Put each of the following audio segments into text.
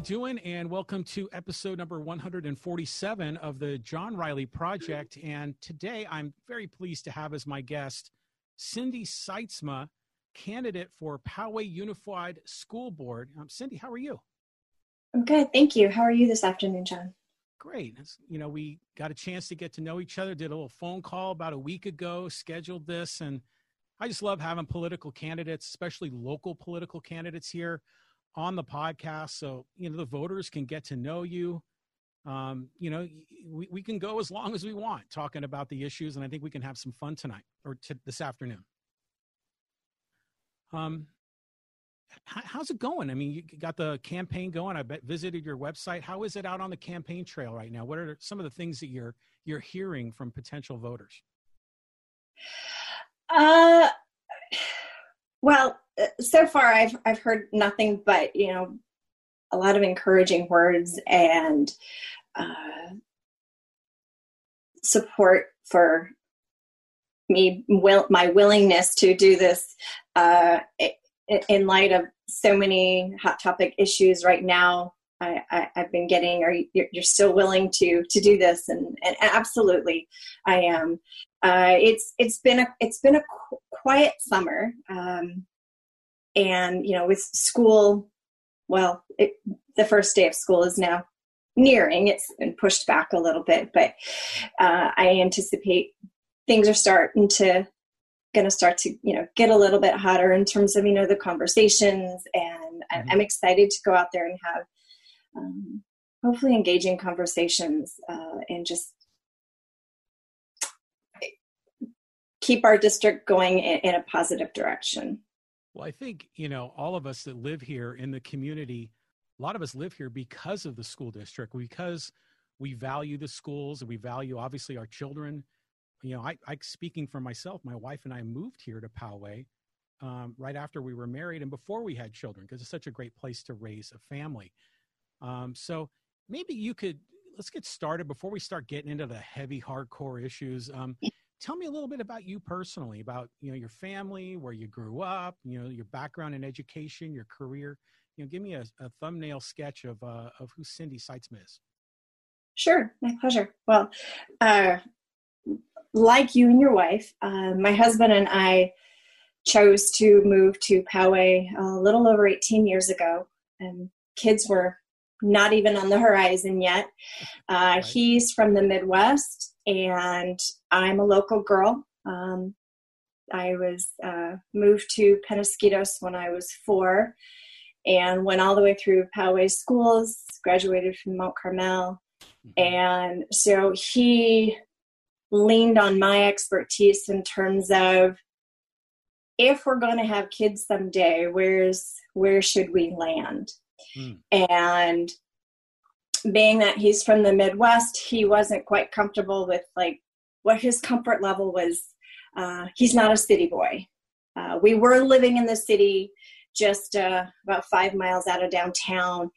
you doing? And welcome to episode number 147 of the John Riley Project. And today I'm very pleased to have as my guest Cindy Sytsma, candidate for Poway Unified School Board. Um, Cindy, how are you? I'm good, thank you. How are you this afternoon, John? Great. You know, we got a chance to get to know each other, did a little phone call about a week ago, scheduled this, and I just love having political candidates, especially local political candidates here on the podcast so you know the voters can get to know you. Um, you know we, we can go as long as we want talking about the issues and i think we can have some fun tonight or t- this afternoon. Um, h- how's it going? I mean you got the campaign going. I bet visited your website. How is it out on the campaign trail right now? What are some of the things that you're you're hearing from potential voters? Uh well, so far I've I've heard nothing but you know a lot of encouraging words and uh, support for me will my willingness to do this uh, in light of so many hot topic issues right now. I, have been getting are you, you're still willing to to do this? And, and absolutely I am. Uh, it's it's been a it's been a qu- quiet summer, um, and you know with school, well, it, the first day of school is now nearing. It's been pushed back a little bit, but uh, I anticipate things are starting to going to start to you know get a little bit hotter in terms of you know the conversations, and mm-hmm. I'm excited to go out there and have. Um, hopefully engaging conversations uh, and just keep our district going in, in a positive direction. Well, I think, you know, all of us that live here in the community, a lot of us live here because of the school district, because we value the schools and we value obviously our children. You know, I, I speaking for myself, my wife and I moved here to Poway um, right after we were married and before we had children because it's such a great place to raise a family. Um, so maybe you could let's get started before we start getting into the heavy hardcore issues. Um, tell me a little bit about you personally about you know your family where you grew up you know your background in education your career. You know give me a, a thumbnail sketch of uh, of who cindy sytsma is. Sure my pleasure. Well uh, like you and your wife uh, my husband and i chose to move to poway a little over 18 years ago and kids were not even on the horizon yet uh, right. he's from the midwest and I'm a local girl. Um, I was uh, moved to Penasquitos when I was four and went all the way through Poway schools, graduated from Mount Carmel. Mm-hmm. And so he leaned on my expertise in terms of if we're going to have kids someday, where's where should we land? Mm. And being that he's from the Midwest, he wasn't quite comfortable with like what his comfort level was. Uh, he's not a city boy. Uh, we were living in the city, just uh, about five miles out of downtown,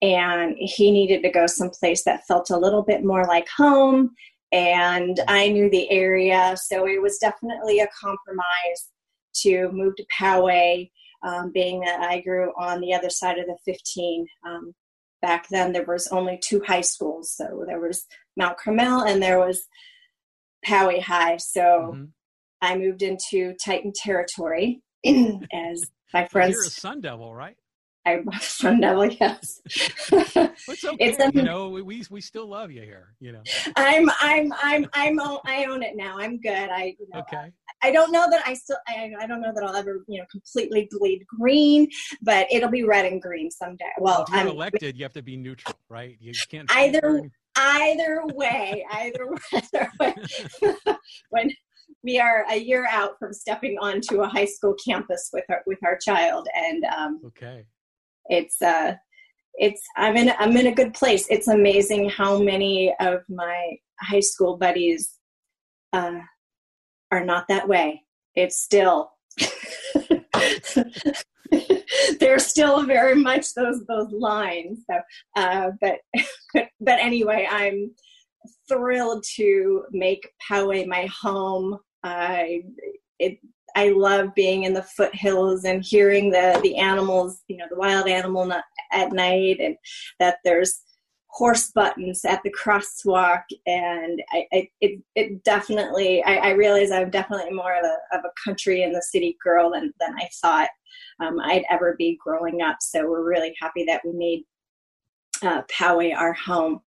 and he needed to go someplace that felt a little bit more like home. And I knew the area, so it was definitely a compromise to move to Poway, um, being that I grew on the other side of the 15. Um, back then there was only two high schools so there was mount carmel and there was poway high so mm-hmm. i moved into titan territory as my friends you're a sun devil right I'm a Sun Devil, yes. it's okay. It's a, you know, we we still love you here. You know. I'm I'm I'm I'm I own it now. I'm good. I you know, okay. I don't know that I still I, I don't know that I'll ever you know completely bleed green, but it'll be red and green someday. Well, well I'm elected. You have to be neutral, right? You can't either either way. Either way. when we are a year out from stepping onto a high school campus with our with our child, and um, okay, it's uh, it's I'm in I'm in a good place. It's amazing how many of my high school buddies uh, are not that way. It's still there's still very much those those lines. So, uh, but but anyway, I'm thrilled to make Poway my home. I it I love being in the foothills and hearing the the animals, you know, the wild animal at night and that there's horse buttons at the crosswalk. And I, I it, it definitely I, I, realize I'm definitely more of a, of a country and the city girl than, than I thought um, I'd ever be growing up. So we're really happy that we made uh, Poway our home.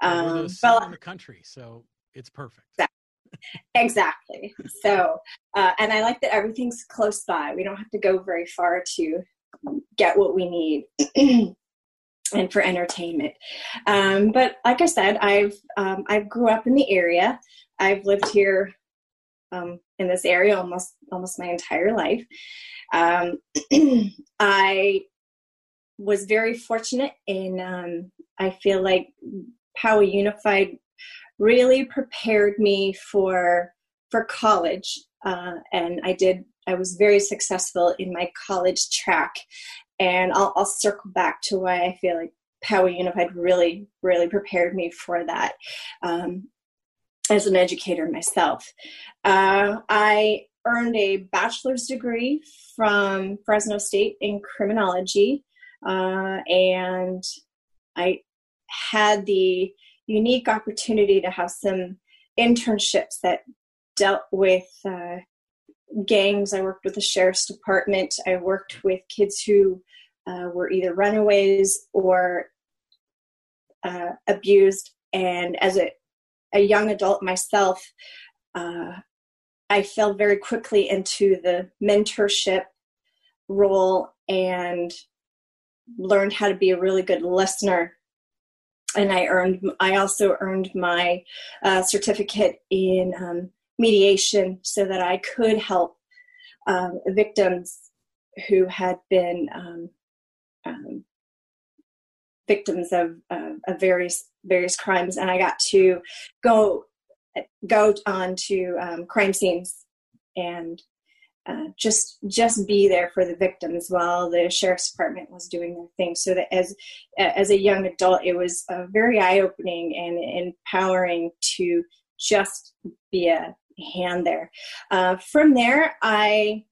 Um, well, in the country so it's perfect exactly so uh, and I like that everything's close by we don't have to go very far to get what we need and for entertainment. Um, but like I said, I've um, I grew up in the area. I've lived here um, in this area almost almost my entire life. Um, I was very fortunate in. Um, I feel like Poway Unified really prepared me for for college, uh, and I did. I was very successful in my college track, and I'll, I'll circle back to why I feel like Poway Unified really, really prepared me for that um, as an educator myself. Uh, I earned a bachelor's degree from Fresno State in criminology, uh, and I had the unique opportunity to have some internships that dealt with uh, gangs. I worked with the sheriff's department. I worked with kids who uh, were either runaways or uh, abused. And as a, a young adult myself, uh, I fell very quickly into the mentorship role and learned how to be a really good listener and I earned. I also earned my uh, certificate in um, mediation so that I could help um, victims who had been um, um, victims of, uh, of various various crimes, and I got to go go on to um, crime scenes and uh, just just be there for the victims while the sheriff's department was doing their thing. So that as as a young adult, it was uh, very eye opening and empowering to just be a hand there. Uh, from there, I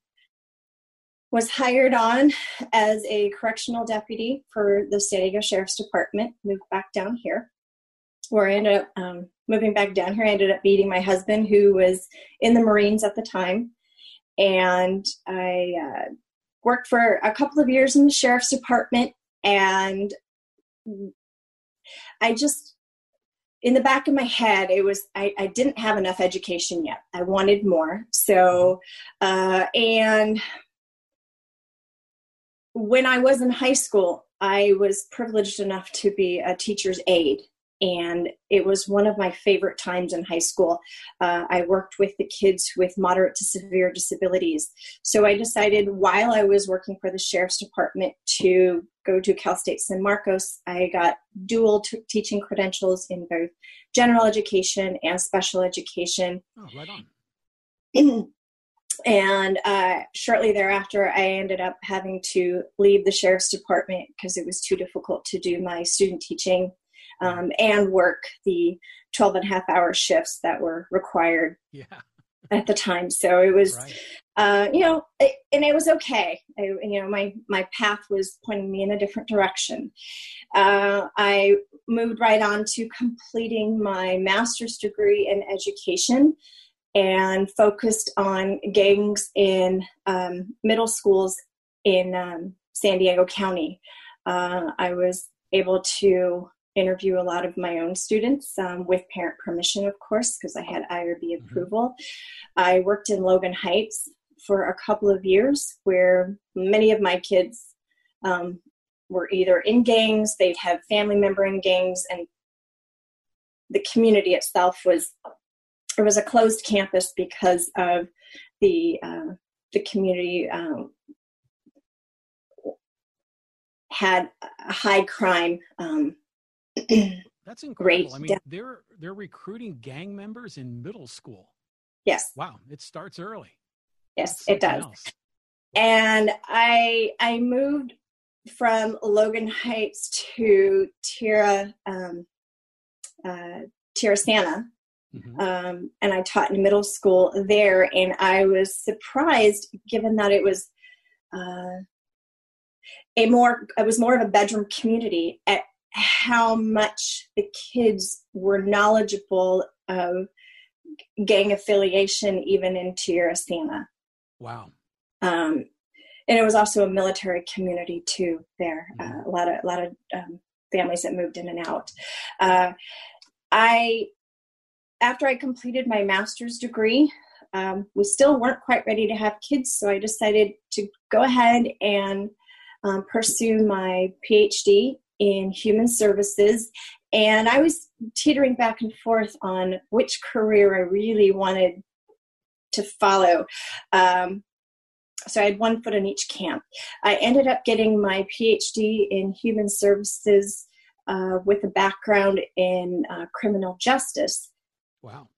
was hired on as a correctional deputy for the San Diego Sheriff's Department, moved back down here, where I ended up um, moving back down here. I ended up meeting my husband, who was in the Marines at the time. And I uh, worked for a couple of years in the Sheriff's Department. And I just, in the back of my head, it was, I, I didn't have enough education yet. I wanted more. So, uh, and when I was in high school, I was privileged enough to be a teacher's aide. And it was one of my favorite times in high school. Uh, I worked with the kids with moderate to severe disabilities. So I decided while I was working for the sheriff's department to go to Cal State San Marcos. I got dual t- teaching credentials in both general education and special education. Oh, right on. and uh, shortly thereafter i ended up having to leave the sheriff's department because it was too difficult to do my student teaching um, and work the 12 and a half hour shifts that were required yeah. at the time so it was right. uh, you know it, and it was okay I, you know my my path was pointing me in a different direction uh, i moved right on to completing my master's degree in education and focused on gangs in um, middle schools in um, San Diego County. Uh, I was able to interview a lot of my own students um, with parent permission, of course, because I had IRB mm-hmm. approval. I worked in Logan Heights for a couple of years where many of my kids um, were either in gangs, they'd have family member in gangs, and the community itself was it was a closed campus because of the uh, the community um, had a high crime. Um, That's incredible. I mean, they're they're recruiting gang members in middle school. Yes. Wow, it starts early. Yes, it does. Else. And I I moved from Logan Heights to Tierra um, uh, Tierrasanta Mm-hmm. Um, and I taught in middle school there, and I was surprised given that it was uh, a more it was more of a bedroom community at how much the kids were knowledgeable of gang affiliation even in Tierrasanta. Wow. Um, and it was also a military community too there. Mm-hmm. Uh, a lot of a lot of um, families that moved in and out. Uh, I after I completed my master's degree, um, we still weren't quite ready to have kids, so I decided to go ahead and um, pursue my PhD in human services. And I was teetering back and forth on which career I really wanted to follow. Um, so I had one foot in each camp. I ended up getting my PhD in human services uh, with a background in uh, criminal justice. Wow.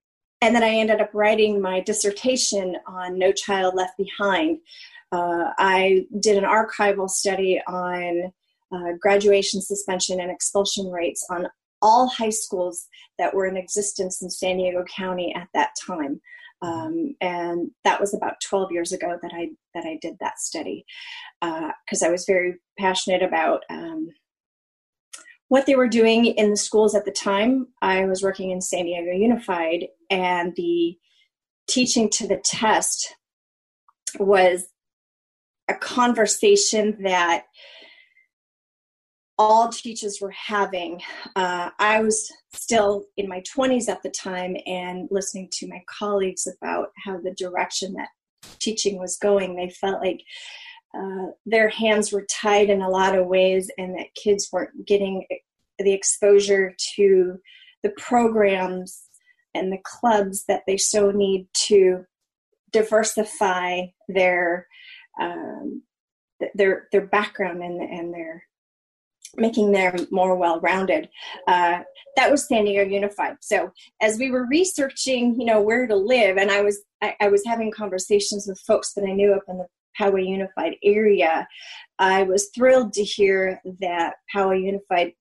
And then I ended up writing my dissertation on No Child Left Behind. Uh, I did an archival study on uh, graduation, suspension, and expulsion rates on all high schools that were in existence in San Diego County at that time. Um, and that was about 12 years ago that I that I did that study because uh, I was very passionate about um, what they were doing in the schools at the time. I was working in San Diego Unified, and the teaching to the test was a conversation that all teachers were having. Uh, I was still in my 20s at the time and listening to my colleagues about how the direction that teaching was going. They felt like uh, their hands were tied in a lot of ways and that kids weren't getting the exposure to the programs and the clubs that they so need to diversify their um, their their background and, and their making them more well-rounded. Uh, that was San Diego Unified. So as we were researching, you know, where to live, and I was I, I was having conversations with folks that I knew up in the Poway Unified area. I was thrilled to hear that Poway Unified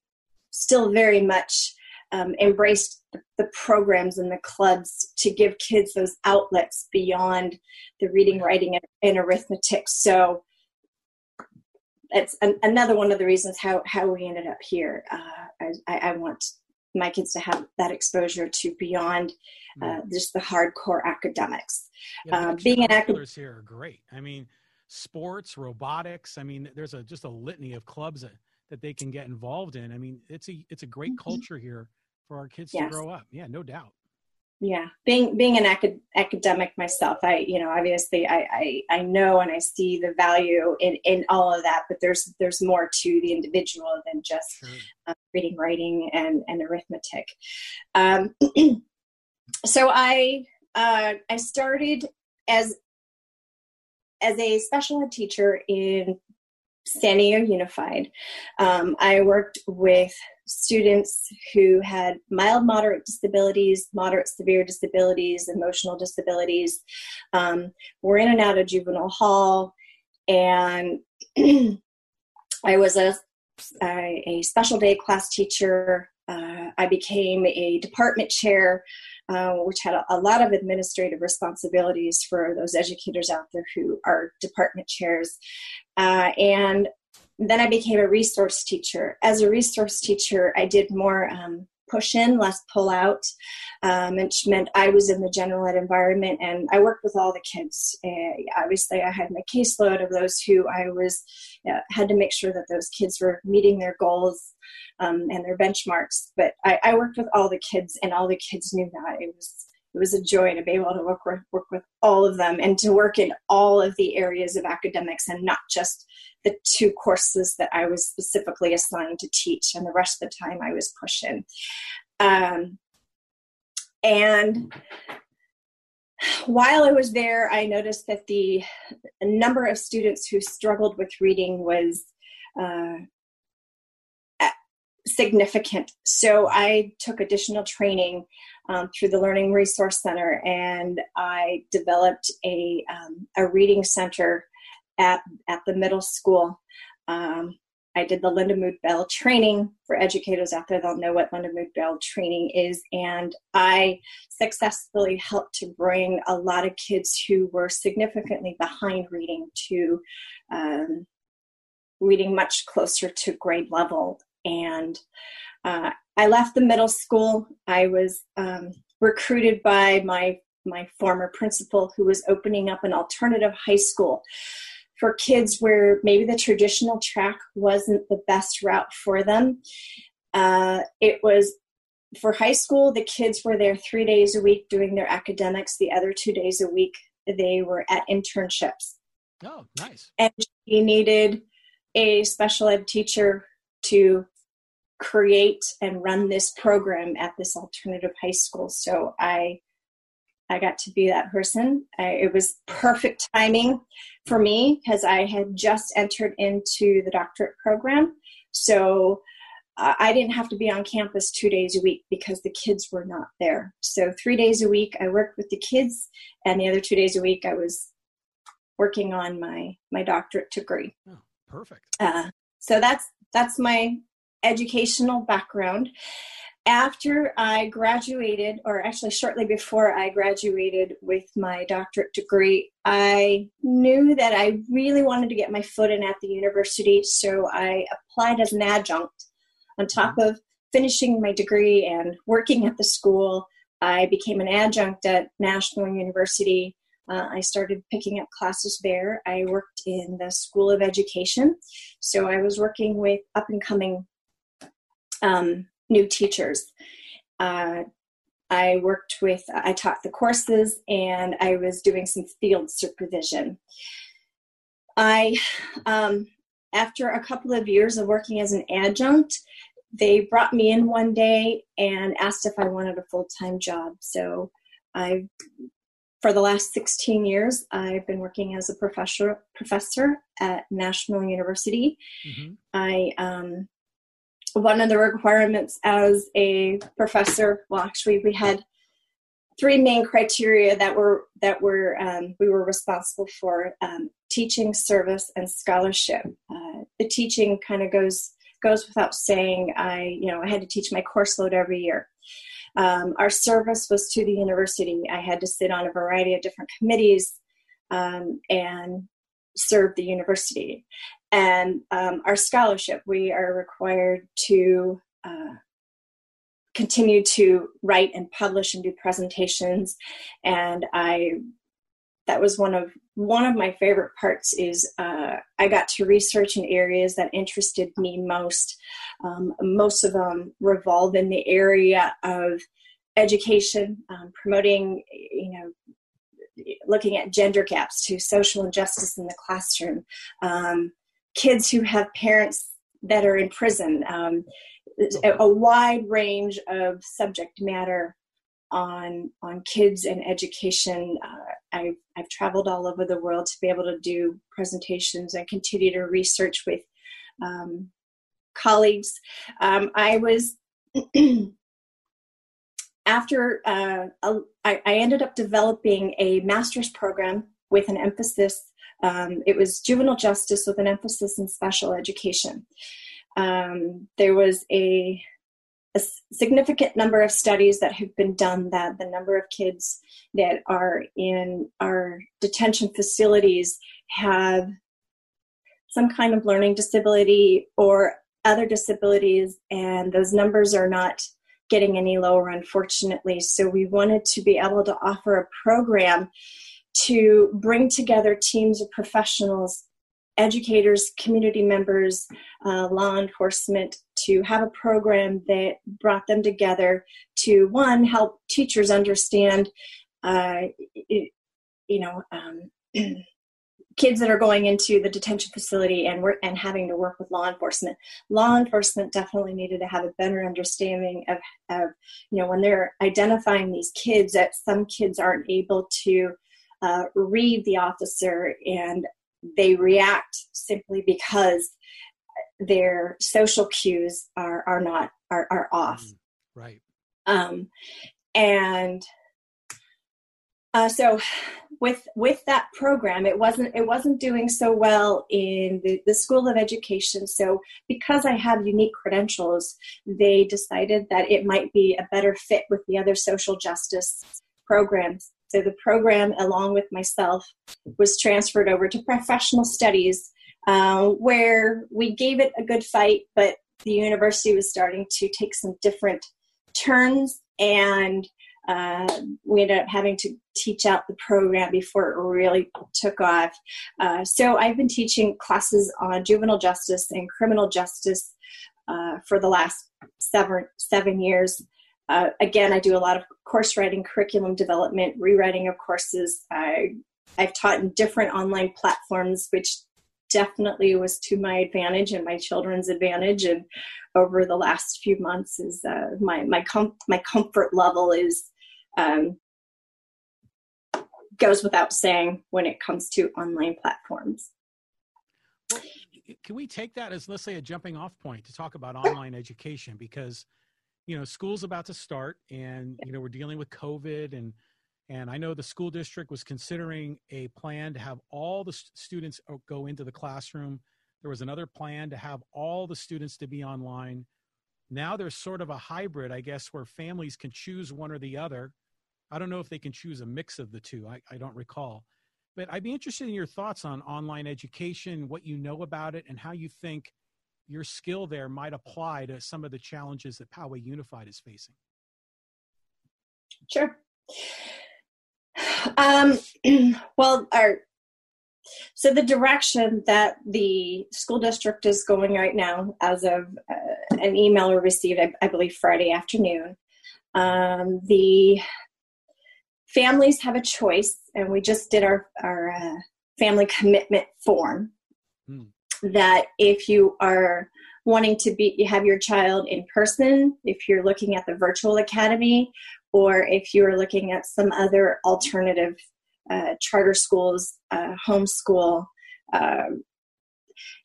still very much um, embraced the programs and the clubs to give kids those outlets beyond the reading, writing, and, and arithmetic. So it's an, another one of the reasons how how we ended up here. Uh, I, I, want my kids to have that exposure to beyond uh, mm. just the hardcore academics. Yeah, uh, being an academic here are great. I mean, sports, robotics. I mean, there's a just a litany of clubs that, that they can get involved in. I mean, it's a it's a great mm-hmm. culture here for our kids yes. to grow up. Yeah, no doubt yeah being being an acad- academic myself i you know obviously I, I i know and i see the value in in all of that but there's there's more to the individual than just sure. uh, reading writing and and arithmetic um, so i uh, i started as as a special ed teacher in San Diego Unified. Um, I worked with students who had mild, moderate disabilities, moderate, severe disabilities, emotional disabilities, um, were in and out of juvenile hall, and I was a, a, a, special day class teacher. Uh, I became a department chair. Uh, which had a, a, lot of administrative responsibilities for those educators out there who are department chairs. Uh, and then I became a resource teacher. As a resource teacher, I did more um, push in, less pull out, um, which meant I was in the general ed environment and I worked with all the kids. Uh, obviously, I had my caseload of those who I was had to make sure that those kids were meeting their goals um, and their benchmarks. But I, I worked with all the kids, and all the kids knew that it was it was a joy to be able to work with, work with all of them and to work in all of the areas of academics and not just the two courses that I was specifically assigned to teach, and the rest of the time I was pushing. Um, and while I was there, I noticed that the number of students who struggled with reading was uh, significant. So I took additional training um, through the Learning Resource Center, and I developed a um, a reading center at at the middle school. Um, I did the Lindamood-Bell training for educators out there. They'll know what Lindamood-Bell training is. And I successfully helped to bring a lot of kids who were significantly behind reading to um, reading much closer to grade level. And uh, I left the middle school. I was um, recruited by my my former principal who was opening up an alternative high school for kids where maybe the traditional track wasn't the best route for them. Uh, it was for high school, the kids were there three days a week doing their academics. The other two days a week, they were at internships. Oh, nice. And he needed a special ed teacher to create and run this program at this alternative high school. So I I got to be that person. I, it was perfect timing for me because I had just entered into the doctorate program. So uh, I didn't have to be on campus two days a week because the kids were not there. So three days a week I worked with the kids, and the other two days a week I was working on my my doctorate degree. Oh, perfect. Uh, so that's that's my educational background after I graduated, or actually shortly before I graduated with my doctorate degree, I knew that I really wanted to get my foot in at the university. So I applied as an adjunct. On top of finishing my degree and working at the school, I became an adjunct at National University. Uh, I started picking up classes there. I worked in the School of Education. So I was working with up and coming um, new teachers. Uh, I worked with, I taught the courses, and I was doing some field supervision. I, um, after a couple of years of working as an adjunct, they brought me in one day and asked if I wanted a full time job. So I, for the last 16 years, I've been working as a professor professor at National University. Mm-hmm. I um, one of the requirements as a professor well actually we had three main criteria that were that were um, we were responsible for um, teaching service and scholarship. Uh, the teaching kind of goes goes without saying i you know i had to teach my course load every year. Um, our service was to the university. I had to sit on a variety of different committees um, and serve the university and um, our scholarship we are required to uh, continue to write and publish and do presentations. And i that was one of one of my favorite parts is uh, i got to research in areas that interested me most. Um, most of them revolve in the area of education um, promoting you know looking at gender gaps to social injustice in the classroom. Um, kids who have parents that are in prison, um, a, a, wide range of subject matter on on kids and education. Uh, I've I've traveled all over the world to be able to do presentations and continue to research with um, colleagues. Um, I was. after uh, I, I ended up developing a master's program with an emphasis um, it was juvenile justice with an emphasis in special education. Um, there was a, a, significant number of studies that have been done that the number of kids that are in our detention facilities have some kind of learning disability or other disabilities, and those numbers are not getting any lower, unfortunately. So, we wanted to be able to offer a program to bring together teams of professionals, educators, community members, uh, law enforcement, to have a program that brought them together to one help teachers understand, uh, you know. Um, kids that are going into the detention facility and work and having to work with law enforcement law enforcement definitely needed to have a better understanding of, of you know when they're identifying these kids that some kids aren't able to uh, read the officer and they react simply because their social cues are are not are, are off. Mm, right. Um and uh, so with with that program it wasn't it wasn't doing so well in the, the school of education. So because i have unique credentials they decided that it might be a better fit with the other social justice programs so the program, along with myself, was transferred over to professional studies uh, where we gave it a good fight, but the university was starting to take some different turns, and uh, we ended up having to teach out the program before it really took off. Uh, so I've been teaching classes on juvenile justice and criminal justice uh, for the last seven seven years. Uh, again, I do a lot of course writing, curriculum development, rewriting of courses. I, I've taught in different online platforms, which definitely was to my advantage and my children's advantage. And over the last few months, is uh, my my com- my comfort level is um, goes without saying when it comes to online platforms. Can we take that as let's say a jumping off point to talk about online education because you know school's about to start and you know we're dealing with covid and and i know the school district was considering a plan to have all the students oh, go into the classroom. There was another plan to have all the students to be online. Now there's sort of a hybrid i guess where families can choose one or the other. I don't know if they can choose a mix of the two. I, I don't recall. But i'd be interested in your thoughts on online education what you know about it and how you think your skill there might apply to some of the challenges that Poway Unified is facing? Sure. Um, well, our so the direction that the school district is going right now, as of uh, an email we received, I, I believe Friday afternoon, um, the families have a choice, and we just did our our uh, family commitment form. Hmm that if you are wanting to be you have your child in person if you're looking at the virtual academy or if you're looking at some other alternative uh, charter schools uh, homeschool uh,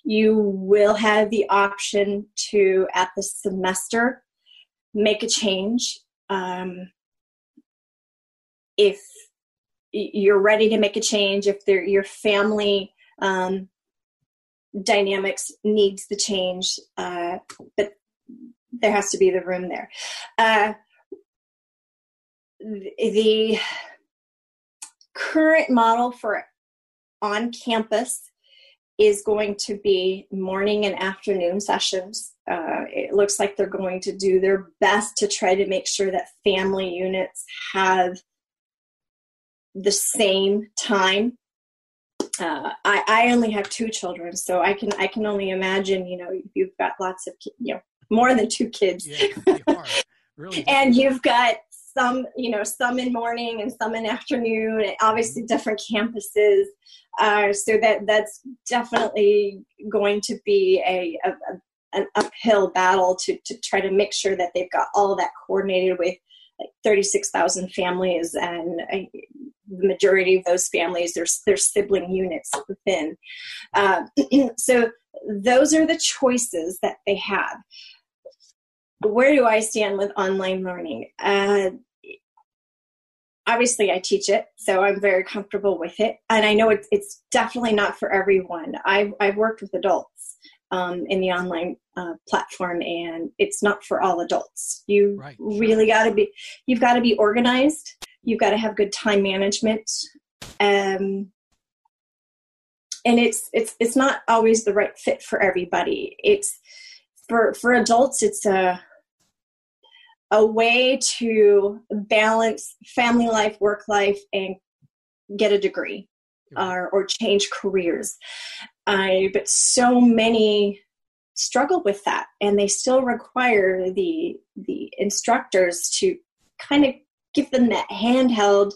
you will have the option to at the semester make a change um, if you're ready to make a change if your family um, dynamics needs the change, uh, but there has to be the room there. Uh, the current model for on campus is going to be morning and afternoon sessions. Uh, it looks like they're going to do their best to try to make sure that family units have the same time uh, I, I only have two children, so I can I can only imagine. You know, you've got lots of you know more than two kids, yeah, really and you've got some you know some in morning and some in afternoon, and obviously different campuses. Uh, so that that's definitely going to be a, a, a an uphill battle to to try to make sure that they've got all that coordinated with like 36,000 families and uh, the majority of those families there's there's sibling units within. Uh, so those are the choices that they have. Where do i stand with online learning? Uh, obviously i teach it so i'm very comfortable with it. And i know it's, it's definitely not for everyone. I've, I've worked with adults um, in the online uh, platform and it's not for all adults. You right, really got to be you've got to be organized you've got to have good time management um, and it's it's it's not always the right fit for everybody. It's for for adults it's a a way to balance family life work life and get a degree or, or change careers. Uh, but so many struggle with that and they still require the the instructors to kind of give them that handheld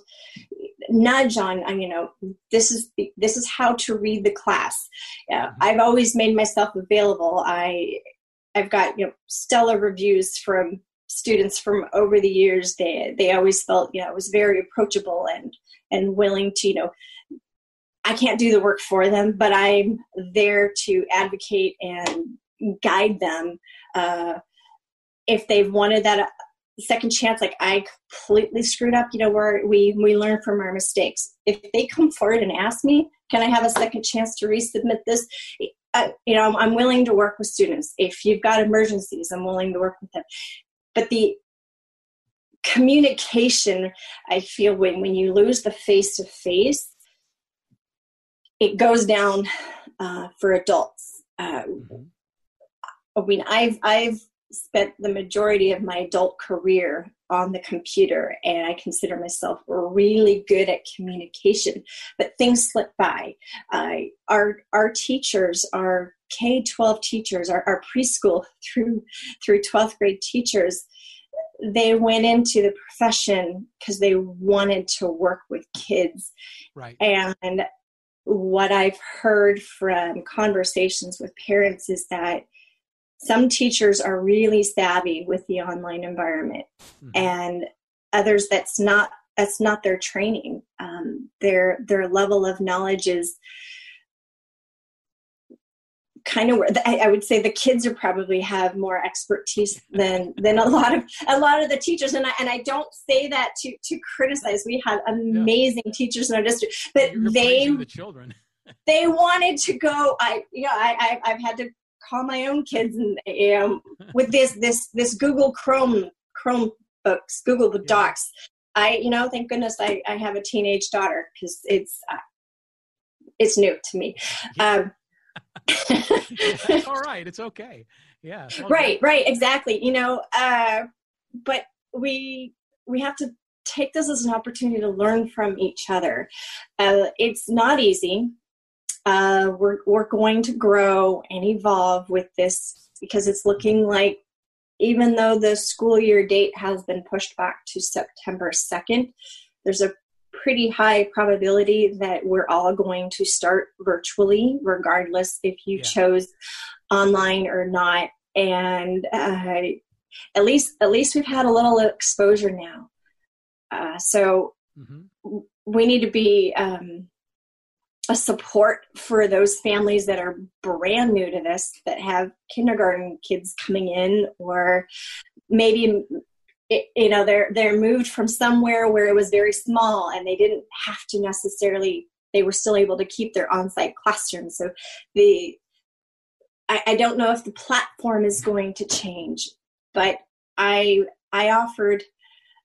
nudge on, on you know this is this is how to read the class. Uh, i've always made myself available. I i've got you know stellar reviews from students from over the years. They they always felt you know it was very approachable and and willing to you know i can't do the work for them but i'm there to advocate and guide them uh, if they've wanted that second chance like i completely screwed up. You know where we we learn from our mistakes. If they come forward and ask me can i have a second chance to resubmit this? Uh, you know I'm, I'm willing to work with students. If you've got emergencies i'm willing to work with them. But the communication i feel when when you lose the face to face it goes down uh, for adults. Uh, mm-hmm. I mean, I've I've spent the majority of my adult career on the computer and I consider myself really good at communication, but things slip by. Uh, our, our teachers, our K 12 teachers, our, our preschool through, through 12th grade teachers, they went into the profession because they wanted to work with kids. Right. And what I've heard from conversations with parents is that some teachers are really savvy with the online environment mm-hmm. and others that's not that's not their training um, their their level of knowledge is kind of I, I would say the kids are probably have more expertise than than a lot of a lot of the teachers and I and I don't say that to to criticize we have amazing yeah. teachers in our district but You're they the children they wanted to go I you know I, I I've had to call my own kids and um, with this this this Google Chrome Chrome books, Google the Docs. I you know thank goodness I, I have a teenage daughter because it's uh, it's new to me. Um, all right. It's okay. Yeah. Right. Right. Exactly. You know, uh, but we we have to take this as an opportunity to learn from each other. Uh, it's not easy uh, we're, we're going to grow and evolve with this because it's looking like even though the school year date has been pushed back to September 2nd, there's a pretty high probability that we're all going to start virtually, regardless if you yeah. chose online or not. And uh, at least, at least we've had a little exposure now. Uh, so mm-hmm. we need to be um, a support for those families that are brand new to this that have kindergarten kids coming in or maybe you know they're they're moved from somewhere where it was very small and they didn't have to necessarily they were still able to keep their on-site classroom so the I, I don't know if the platform is going to change but i i offered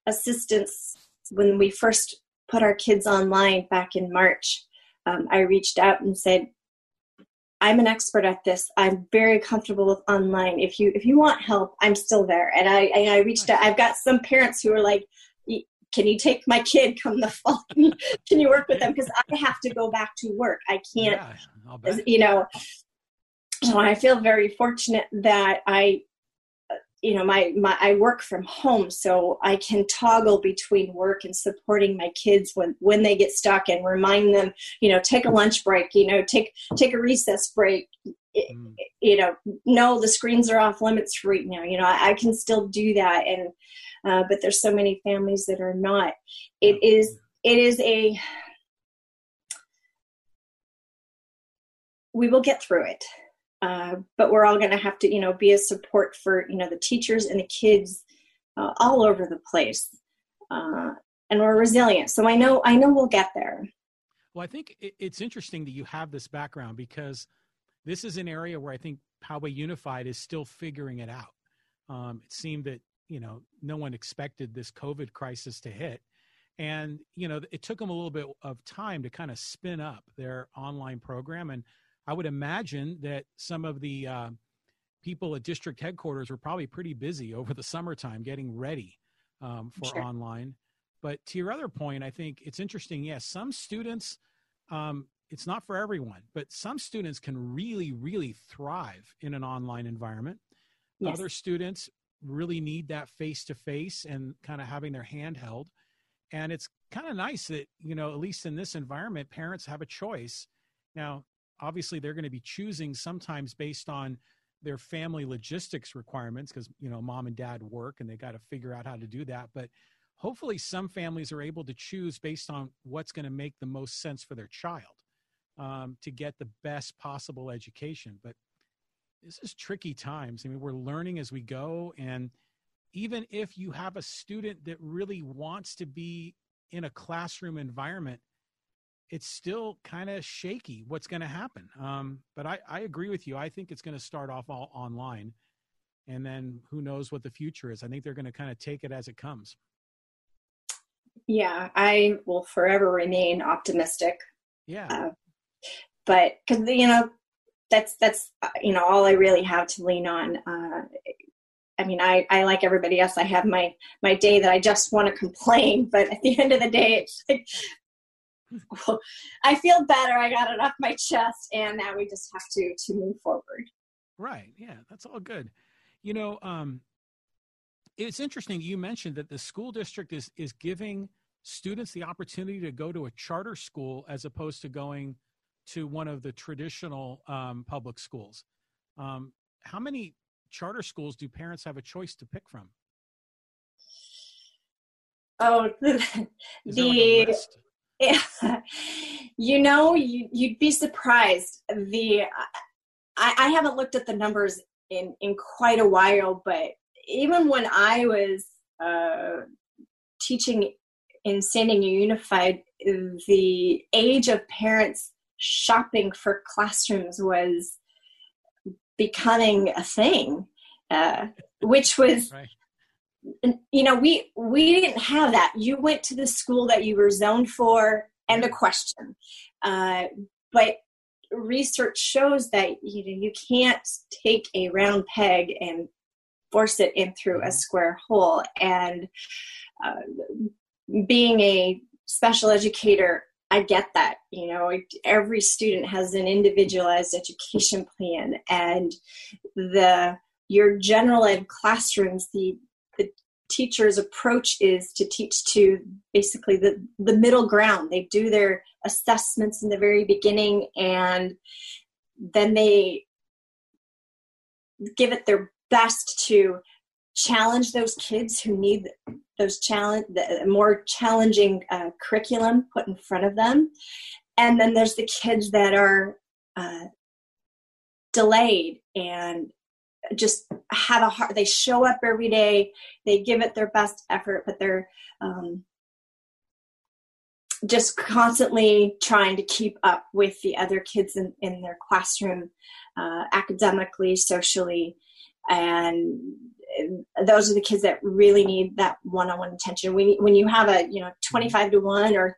assistance when we first put our kids online back in march um, I reached out and said, I'm an expert at this. I'm very comfortable with online. If you if you want help, I'm still there. And I and I reached out. I've got some parents who are like, "Can you take my kid come the fall? Can you work with them? Because I have to go back to work. I can't. Yeah, you know." So I feel very fortunate that I you know my, my i work from home so i can toggle between work and supporting my kids when when they get stuck and remind them you know take a lunch break you know take take a recess break. Mm. you know no the screens are off limits right now you know i, I can still do that and uh, but there's so many families that are not. It is it is a we will get through it uh, but we're all going to have to you know be a support for you know the teachers and the kids uh, all over the place. Uh, and we're resilient. So i know i know we'll get there. Well i think it's interesting that you have this background because this is an area where i think poway unified is still figuring it out. Um, it seemed that you know no one expected this covid crisis to hit. And you know it took them a little bit of time to kind of spin up their online program. And I would imagine that some of the uh, people at district headquarters were probably pretty busy over the summertime getting ready um, for sure. online. But to your other point, I think it's interesting. Yes, some students, um, it's not for everyone, but some students can really, really thrive in an online environment. Yes. Other students really need that face to face and kind of having their hand held. And it's kind of nice that, you know, at least in this environment, parents have a choice. Now, obviously they're going to be choosing sometimes based on their family logistics requirements because you know mom and dad work and they got to figure out how to do that. But hopefully some families are able to choose based on what's going to make the most sense for their child um, to get the best possible education. But this is tricky times. I mean we're learning as we go and even if you have a student that really wants to be in a classroom environment it's still kind of shaky what's going to happen. Um, but I, I agree with you. I think it's going to start off all online. And then who knows what the future is. I think they're going to kind of take it as it comes. Yeah, I will forever remain optimistic. Yeah. Uh, but because, you know, that's that's uh, you know all I really have to lean on. Uh, I mean, I, I like everybody else. I have my my day that I just want to complain, but at the end of the day, it's like I feel better. I got it off my chest, and now we just have to to move forward. Right. Yeah, that's all good. You know, um, it's interesting. You mentioned that the school district is is giving students the opportunity to go to a charter school as opposed to going to one of the traditional um, public schools. Um, how many charter schools do parents have a choice to pick from? Oh, the, you know, you, you'd be surprised. The I, I haven't looked at the numbers in in quite a while, but even when I was uh, teaching in San Diego Unified, the age of parents shopping for classrooms was becoming a thing, uh, which was. Right. You know, we we didn't have that. You went to the school that you were zoned for, and a question. Uh, but research shows that you know you can't take a round peg and force it in through a square hole. And uh, being a special educator, I get that. You know, every student has an individualized education plan, and the your general ed classrooms, the the teacher's approach is to teach to basically the the middle ground. They do their assessments in the very beginning, and then they give it their best to challenge those kids who need those challenge the more challenging uh, curriculum put in front of them and then there's the kids that are uh, delayed and just have a heart they show up every day they give it their best effort but they're um, just constantly trying to keep up with the other kids in, in their classroom uh, academically socially and those are the kids that really need that one-on-one attention. When, when you have a you know 25 to 1 or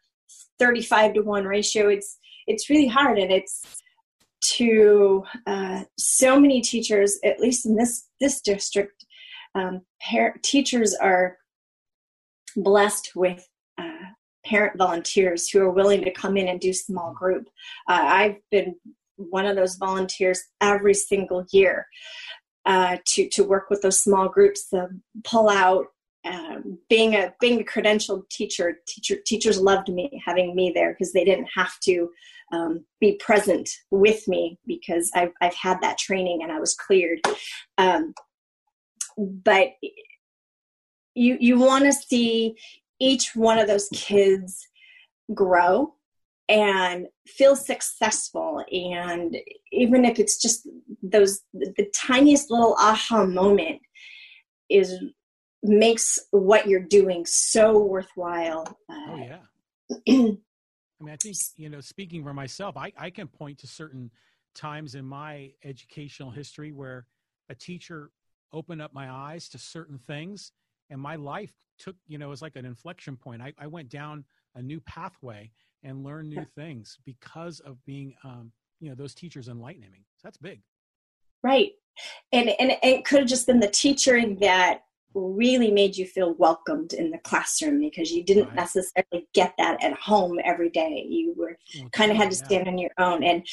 35 to 1 ratio it's it's really hard and it's to uh, so many teachers at least in this this district um, par- teachers are blessed with uh, parent volunteers who are willing to come in and do small group. Uh, i've been one of those volunteers every single year uh, to to work with those small groups to pull out um, being a being a credentialed teacher teacher teachers loved me having me there because they didn't have to um, be present with me because I've, I've had that training and I was cleared. Um, but you you want to see each one of those kids grow and feel successful. And even if it's just those the tiniest little aha moment is makes what you're doing so worthwhile. Oh yeah i mean i think you know speaking for myself I, I can point to certain times in my educational history where a teacher opened up my eyes to certain things and my life took you know it was like an inflection point. I, I went down a new pathway and learned new things because of being um, you know those teachers enlightening me. So that's big. Right. And and it could have just been the teacher that really made you feel welcomed in the classroom because you didn't right. necessarily get that at home every day. You were okay, kind of had to stand on your own. And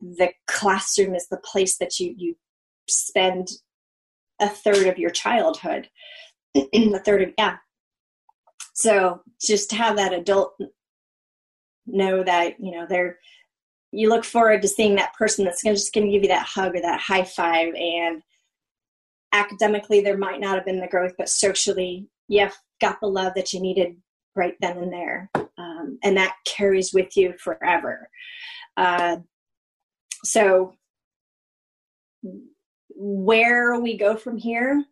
the classroom is the place that you you spend a third of your childhood In the third of yeah. So just to have that adult know that you know they're you look forward to seeing that person that's gonna, just going to give you that hug or that high five and academically there might not have been the growth but socially you have got the love that you needed right then and there um, and that carries with you forever uh, so where we go from here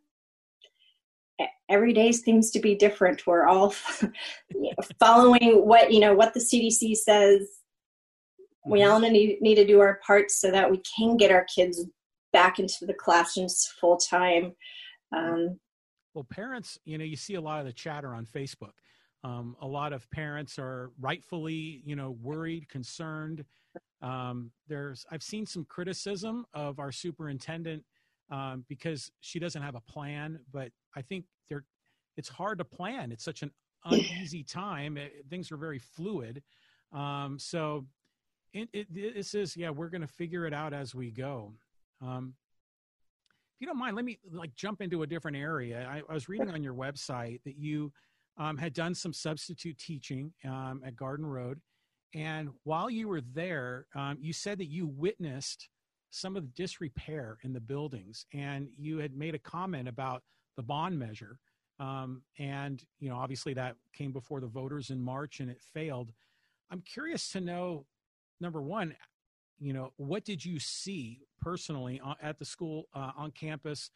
every day seems to be different. We're all following what you know what the CDC says. We mm-hmm. all need, need to do our parts so that we can get our kids back into the classrooms full time. Um, well, parents, you know, you see a lot of the chatter on Facebook. Um, a lot of parents are rightfully, you know, worried, concerned. Um, there's I've seen some criticism of our superintendent um, because she doesn't have a plan, but I think there it's hard to plan. It's such an uneasy time. It, things are very fluid. Um, so it, it, this is yeah, we're going to figure it out as we go. Um, if you don't mind, let me like jump into a different area. I, I was reading on your website that you um, had done some substitute teaching um, at Garden Road, and while you were there, um, you said that you witnessed some of the disrepair in the buildings, and you had made a comment about the bond measure. Um, and you know, obviously, that came before the voters in March, and it failed. I'm curious to know, number one, you know, what did you see personally at the school uh, on campus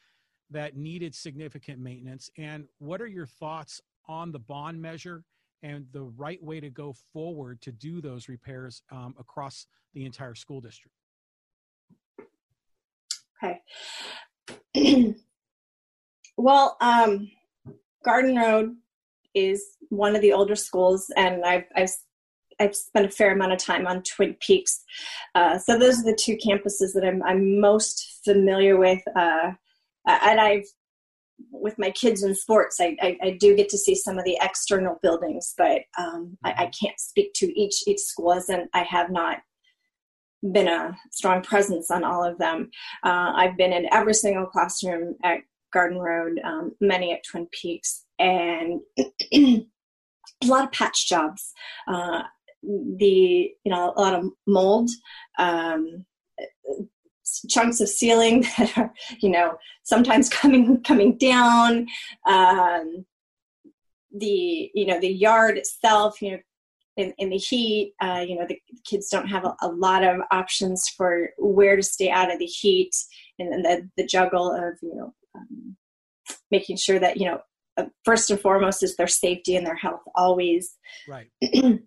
that needed significant maintenance, and what are your thoughts on the bond measure and the right way to go forward to do those repairs um, across the entire school district? Okay. well, um, Garden Road is one of the older schools, and I've, I've I've spent a fair amount of time on Twin Peaks. Uh, so those are the two campuses that I'm, I'm most familiar with. Uh, and I've, with my kids in sports, I, I, I, do get to see some of the external buildings, but um, I, I, can't speak to each each school, as I have not been a strong presence on all of them. Uh, I've been in every single classroom at Garden Road, um, many at Twin Peaks, and a lot of patch jobs. Uh, the you know a lot of mold, um, chunks of ceiling that are you know sometimes coming coming down. Um, the you know the yard itself, you know in, in the heat. Uh, you know, the kids don't have a, a, lot of options for where to stay out of the heat, and then the, the juggle of you know um, making sure that you know uh, first and foremost is their safety and their health always. Right.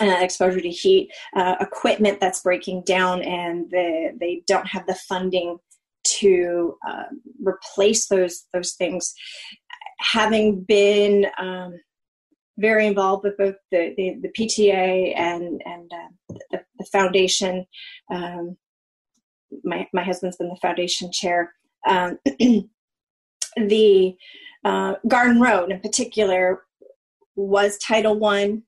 Uh, exposure to heat, uh, equipment that's breaking down, and the, they don't have the funding to uh, replace those those things. Having been um, very involved with both the, the, the PTA and and uh, the, the, foundation. Um, my my husband's been the foundation chair. Um, the uh, Garden Road, in particular, was Title One.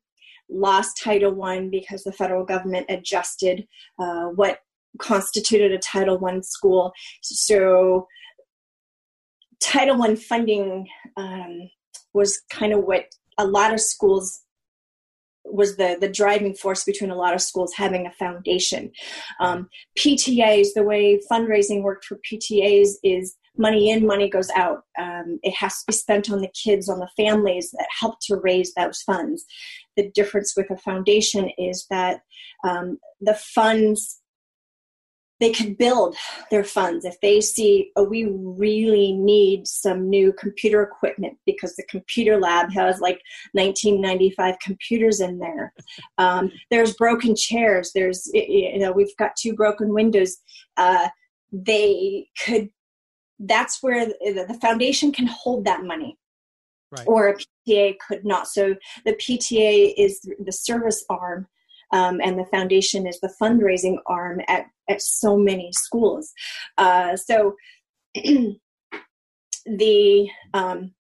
Lost Title One because the federal government adjusted uh, what constituted a Title One school. So Title One funding um, was kind of what a lot of schools was the the driving force between a lot of schools having a foundation. Um, PTAs, the way fundraising worked for PTAs is money in, money goes out. Um, it has to be spent on the kids, on the families that help to raise those funds. The difference with a foundation is that um, the funds they can build their funds. If they see oh we really need some new computer equipment because the computer lab has like 1995 computers in there. Um, there's broken chairs. There's you know we've got two broken windows. Uh, they could that's where the, foundation can hold that money. Right. or a pta could not so the pta is the service arm um, and the foundation is the fundraising arm at, at so many schools. Uh, so the um,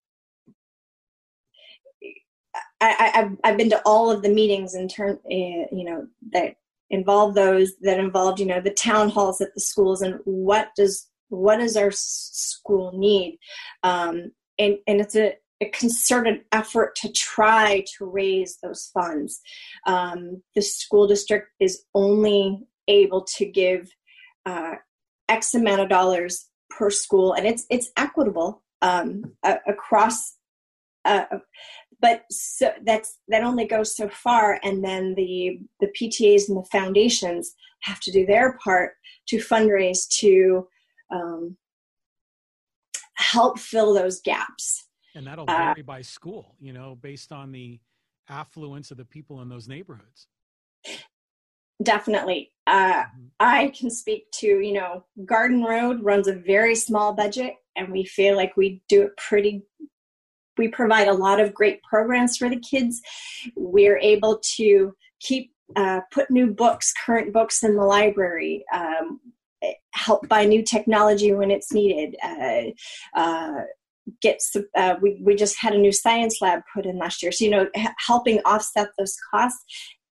I, have I've been to all of the meetings in turn, uh, you know, that involve those that involved, you know, the town halls at the schools and what does what does our school need, um, and and it's a a concerted effort to try to raise those funds. Um, the school district is only able to give uh, X amount of dollars per school, and it's it's equitable um, across. Uh, but so that's that only goes so far, and then the the PTAs and the foundations have to do their part to fundraise to um, help fill those gaps. And that'll uh, vary uh, by school, you know, based on the affluence of the people in those neighborhoods. Definitely. Uh, mm-hmm. I can speak to, you know, Garden Road runs a very small budget, and we feel like we do it pretty. We provide a lot of great programs for the kids. We're able to keep uh, put new books, current books in the library, um, help buy new technology when it's needed. Uh, get uh, we we just had a new science lab put in last year, so you know h- helping offset those costs.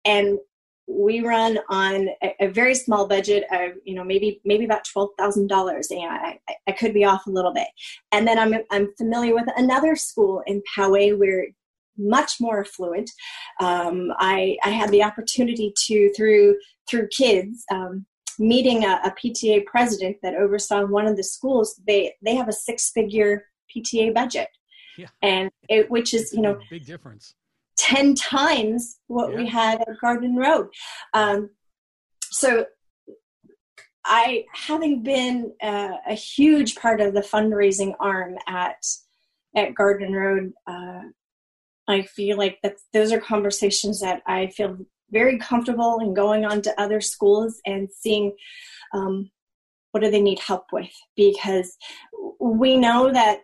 And we run on a, a very small budget of you know maybe maybe about twelve thousand dollars. And I, I could be off a little bit. And then I'm I'm familiar with another school in Poway where much more affluent. Um, I, I had the opportunity to through through kids um, meeting a, a, PTA president that oversaw one of the schools. They they have a six figure PTA budget, yeah. and it, which is you know big difference. 10 times what yeah. we had at Garden Road. Um, so I, having been uh, a huge part of the fundraising arm at at Garden Road, uh, I feel like that those are conversations that I feel very comfortable in going on to other schools and seeing um, what do they need help with because we know that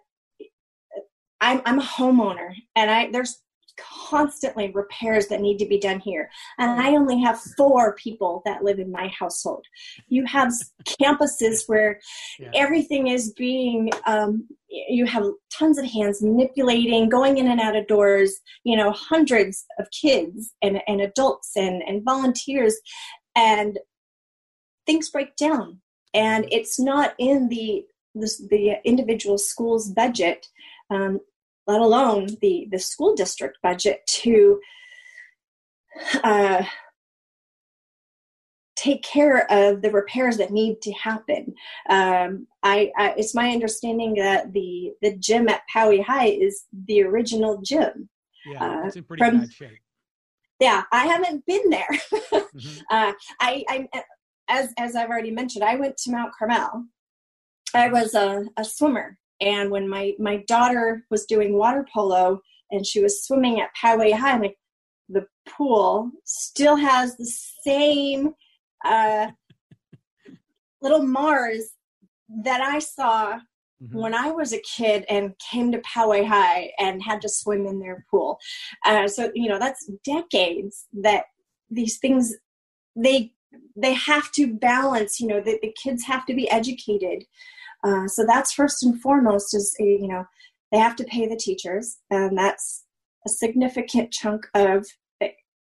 I'm, I'm a homeowner and I there's constantly repairs that need to be done here. And I only have four people that live in my household. You have campuses where yeah. everything is being, um, you have tons of hands manipulating, going in and out of doors, you know, hundreds of kids and, and adults and, and volunteers. And things break down. And it's not in the the, the individual school's budget um, let alone the, the school district budget to uh, take care of the repairs that need to happen. Um, I, I, it's my understanding that the the gym at Poway High is the original gym. Yeah, uh, it's in pretty from, bad shape. Yeah, I haven't been there. mm-hmm. uh, I, I, as as I've already mentioned, I went to Mount Carmel. I was a, a swimmer and when my my daughter was doing water polo and she was swimming at Poway High, I'm like, the pool still has the same uh, little Mars that I saw mm-hmm. when I was a kid and came to Poway High and had to swim in their pool. Uh, so you know that's decades that these things they they have to balance. You know that the kids have to be educated. Uh, so that's first and foremost is you know they have to pay the teachers, and that's a significant chunk of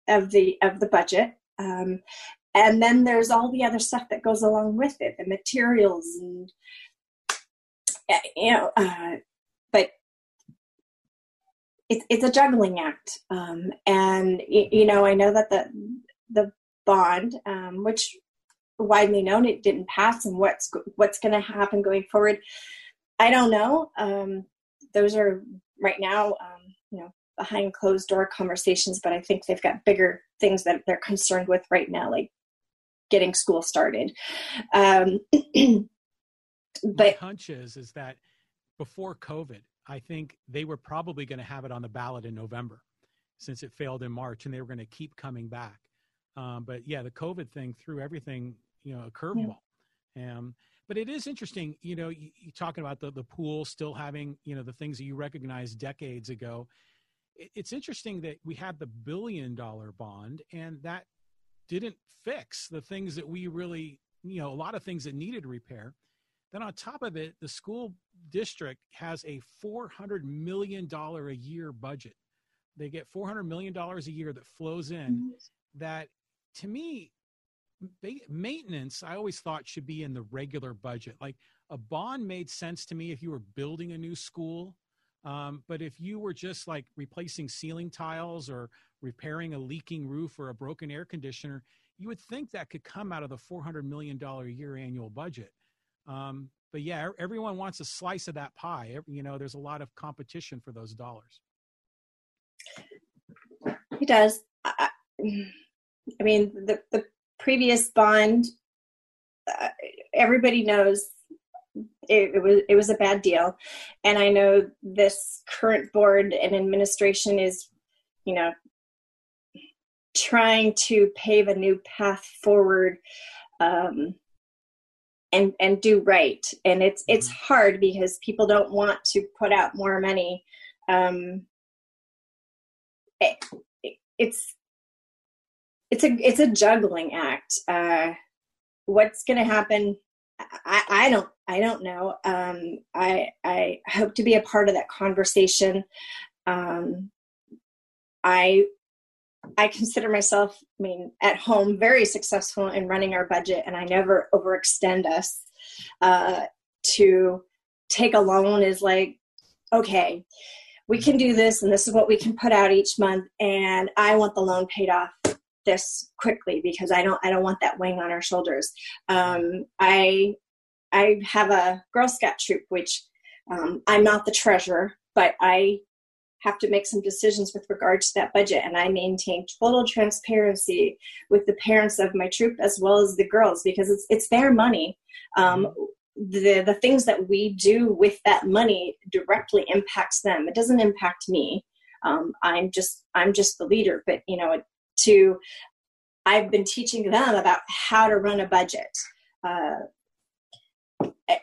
of the of the budget. Um, and then there's all the other stuff that goes along with it, the materials and eh, you know. Uh, but it's it's a juggling act, um, and you know I know that the the bond, um, which widely known it didn't pass and what's what's going to happen going forward i don't know. Um, those are right now um, you know behind closed door conversations but i think they've got bigger things that they're concerned with right now like getting school started. Um, but My hunch is is that before covid i think they were probably going to have it on the ballot in november since it failed in march and they were going to keep coming back. Um, but yeah, the COVID thing threw everything, you know, a curveball. Yeah. Um, but it is interesting, you know, you, you talking about the, the pool still having, you know, the things that you recognized decades ago. It, it's interesting that we had the billion dollar bond and that didn't fix the things that we really, you know, a lot of things that needed repair. Then on top of it, the school district has a $400 million a year budget. They get $400 million a year that flows in mm-hmm. that to me, maintenance i always thought should be in the regular budget. Like a bond made sense to me if you were building a new school um, but if you were just like replacing ceiling tiles or repairing a leaking roof or a broken air conditioner you would think that could come out of the $400 million a year annual budget. Um, but yeah everyone wants a slice of that pie. You know there's a lot of competition for those dollars. He does. I, I mean, the, the previous bond, uh, everybody knows it, it, was it was a bad deal, and I know this current board and administration is, you know, trying to pave a new path forward. Um, and and do right and it's it's mm-hmm. hard because people don't want to put out more money um it, it's it's a it's a juggling act. Uh, what's going to happen? I, I don't I don't know. Um, I I hope to be a part of that conversation. Um, I I consider myself, I mean, at home, very successful in running our budget, and I never overextend us. Uh, to take a loan is like, okay, we can do this, and this is what we can put out each month, and I want the loan paid off this quickly because I don't I don't want that weighing on our shoulders. Um, I I have a Girl Scout troop, which um, I'm not the treasurer, but I have to make some decisions with regard to that budget, and I maintain total transparency with the parents of my troop as well as the girls because it's it's their money. Um, mm-hmm. the the things that we do with that money directly impacts them. It doesn't impact me. Um, I'm just I'm just the leader, but you know to I've been teaching them about how to run a budget. Uh,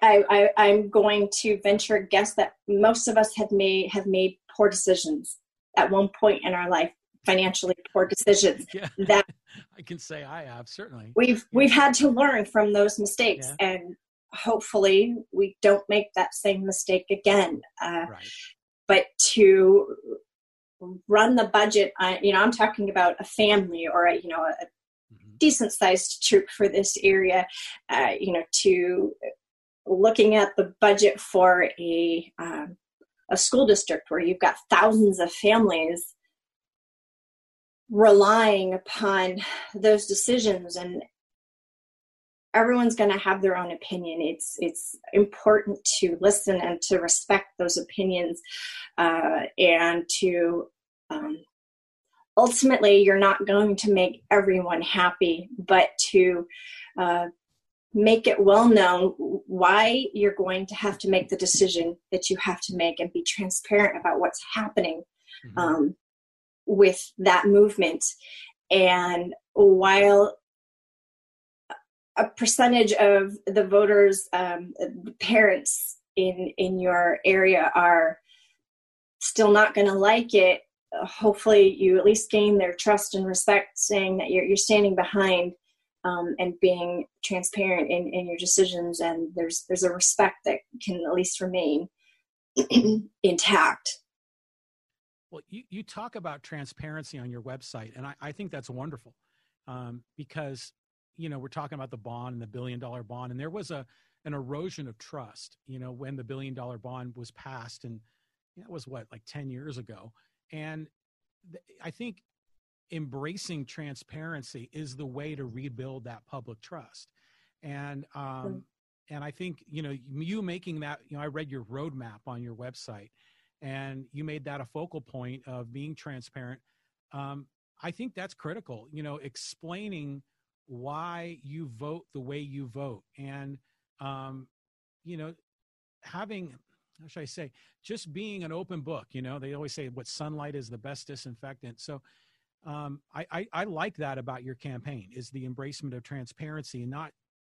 I, am going to venture a guess that most of us have made have made poor decisions at one point in our life, financially poor decisions. Yeah. That I can say I have certainly. We've yeah. we've had to learn from those mistakes, yeah. and hopefully we don't make that same mistake again. Uh, right. But to run the budget on, you know i'm talking about a family or a you know a mm-hmm. decent sized troop for this area uh, you know to looking at the budget for a um, a school district where you've got thousands of families relying upon those decisions and everyone's going to have their own opinion it's it's important to listen and to respect those opinions uh, and to um, ultimately you're not going to make everyone happy but to uh, make it well known why you're going to have to make the decision that you have to make and be transparent about what's happening mm-hmm. um, with that movement and while a percentage of the voters um, parents in in your area are still not going to like it hopefully you at least gain their trust and respect saying that you're, you're standing behind um, and being transparent in, in your decisions and there's there's a respect that can at least remain intact. Well you, you talk about transparency on your website and i, I think that's wonderful um, because you know we're talking about the bond and the billion dollar bond and there was a an erosion of trust you know when the billion dollar bond was passed and that was what like 10 years ago. And th- i think embracing transparency is the way to rebuild that public trust. And um and i think you know you making that you know i read your roadmap on your website and you made that a focal point of being transparent. Um i think that's critical you know explaining why you vote the way you vote and um you know having how should I say, just being an open book. You know, they always say what sunlight is the best disinfectant. So um, I, I, I, like that about your campaign is the embracement of transparency, not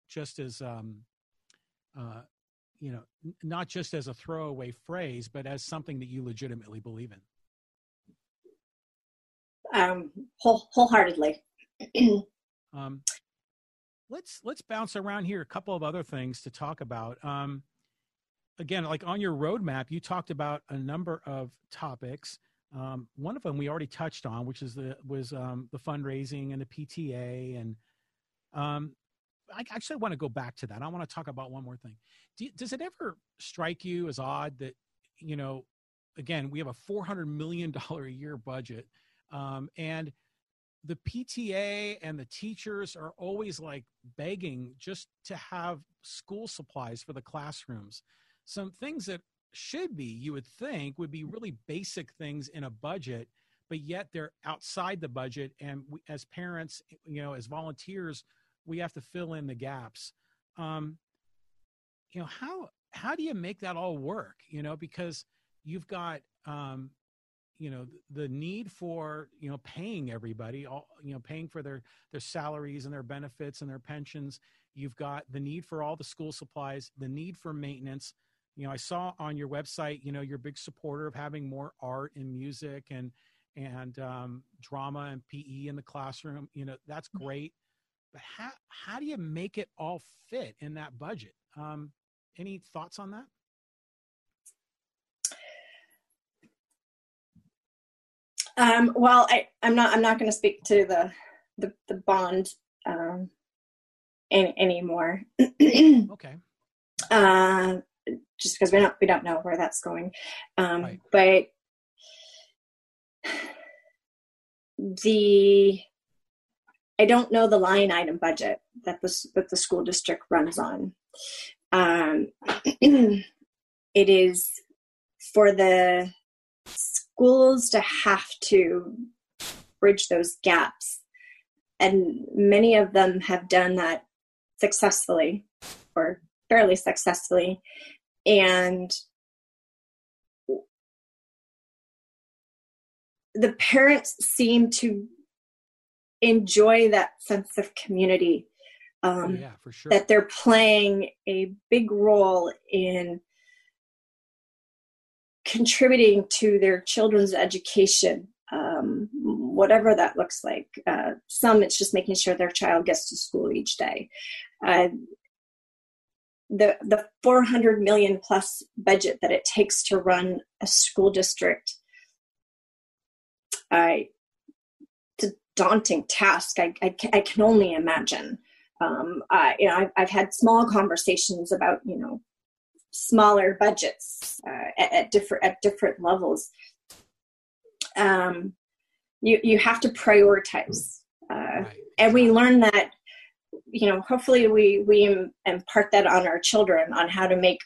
just as um, uh, you know, not just as a throwaway phrase, but as something that you legitimately believe in. Um, whole, wholeheartedly. um, let's let's bounce around here. A couple of other things to talk about. Um, again, like on your roadmap, you talked about a number of topics. Um, one of them we already touched on, which is the was um, the fundraising and the PTA, and um, I actually want to go back to that. I want to talk about one more thing. Do, does it ever strike you as odd that you know, again, we have a four hundred million dollar a year budget, um, and the PTA and the teachers are always like begging just to have school supplies for the classrooms some things that should be, you would think, would be really basic things in a budget, but yet they're outside the budget. And we, as parents, you know, as volunteers, we have to fill in the gaps. Um, you know, how how do you make that all work? You know, because you've got um, you know the need for you know paying everybody all you know paying for their their salaries and their benefits and their pensions you've got the need for all the school supplies the need for maintenance you know i saw on your website you know you're a big supporter of having more art and music and and um, drama and PE in the classroom. You know, that's mm. great. But how how do you make it all fit in that budget? Um, any thoughts on that? Um, well, I, I'm not. I'm not going to speak to the the, the bond um, any, anymore. okay. Uh, just because we don't we don't know where that's going, um, right. but the I don't know the line item budget that the that the school district runs on. Um, it is for the schools to have to bridge those gaps, and many of them have done that successfully or fairly successfully, and the parents seem to enjoy that sense of community um, oh, yeah, for sure. that they're playing a big role in contributing to their children's education um, whatever that looks like uh, some it's just making sure their child gets to school each day uh, the the 400 million plus budget that it takes to run a school district I, it's a daunting task. I, I, I can only imagine. Um, I, you know, I've, I've had small conversations about, you know, smaller budgets uh, at, at, different at different levels. Um, you you have to prioritize, uh, right. and we learn that. You know, hopefully we we impart that on our children on how to make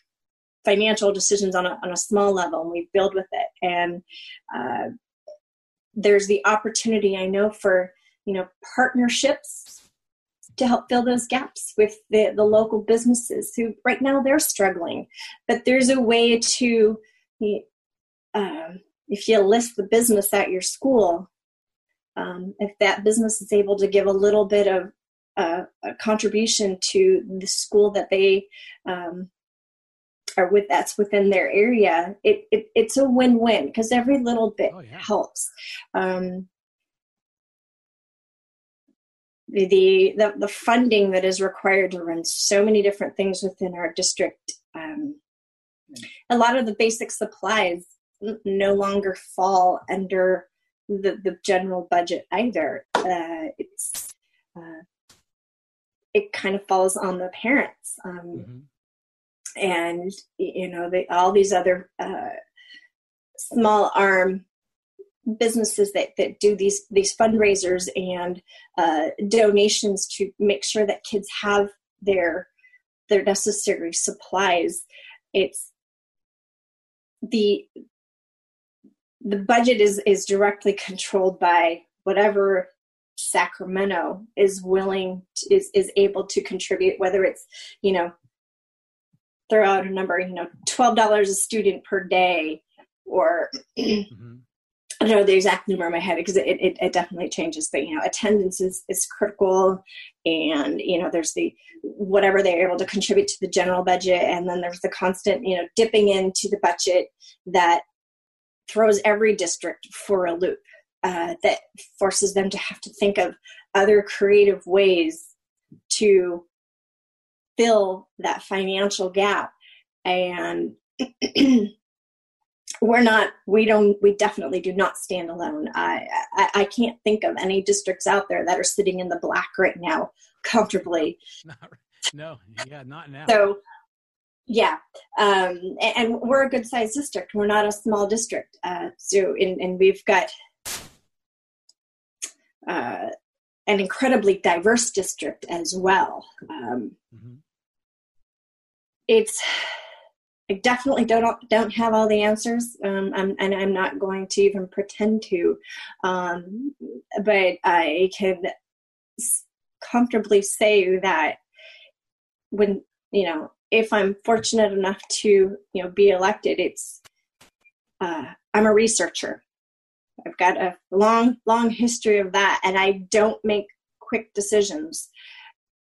financial decisions on a on a small level, and we build with it. And uh, there's the opportunity I know for you know partnerships to help fill those gaps with the, the local businesses who right now they're struggling but there's a way to um, if you list the business at your school um, if that business is able to give a little bit of uh, a contribution to the school that they um, or with that's within their area, it, it it's a win-win because every little bit oh, yeah. helps. Um, the, the the funding that is required to run so many different things within our district. Um, a lot of the basic supplies no longer fall under the, the general budget either. Uh, it's uh, it kind of falls on the parents. Um, mm-hmm and you know the, all these other uh, small arm businesses that, that do these these fundraisers and uh, donations to make sure that kids have their their necessary supplies it's the the budget is is directly controlled by whatever sacramento is willing to, is is able to contribute whether it's you know throw out a number, you know, twelve dollars a student per day, or mm-hmm. I don't know the exact number in my head because it, it, it, definitely changes. But you know, attendance is is critical, and you know, there's the whatever they're able to contribute to the general budget, and then there's the constant you know dipping into the budget that throws every district for a loop. Uh, that forces them to have to think of other creative ways to fill that financial gap and we're not we don't we definitely do not stand alone. I, I, I can't think of any districts out there that are sitting in the black right now comfortably. No yeah not now. So yeah um, and, and, we're a good sized district. We're not a small district. Uh, so and, and we've got uh, an incredibly diverse district as well. Um, mm-hmm. it's I definitely don't don't have all the answers, um, I'm, and I'm not going to even pretend to. Um, but I can comfortably say that when you know, if I'm fortunate enough to you know be elected, it's uh, I'm a researcher. I've got a long long history of that, and I don't make quick decisions.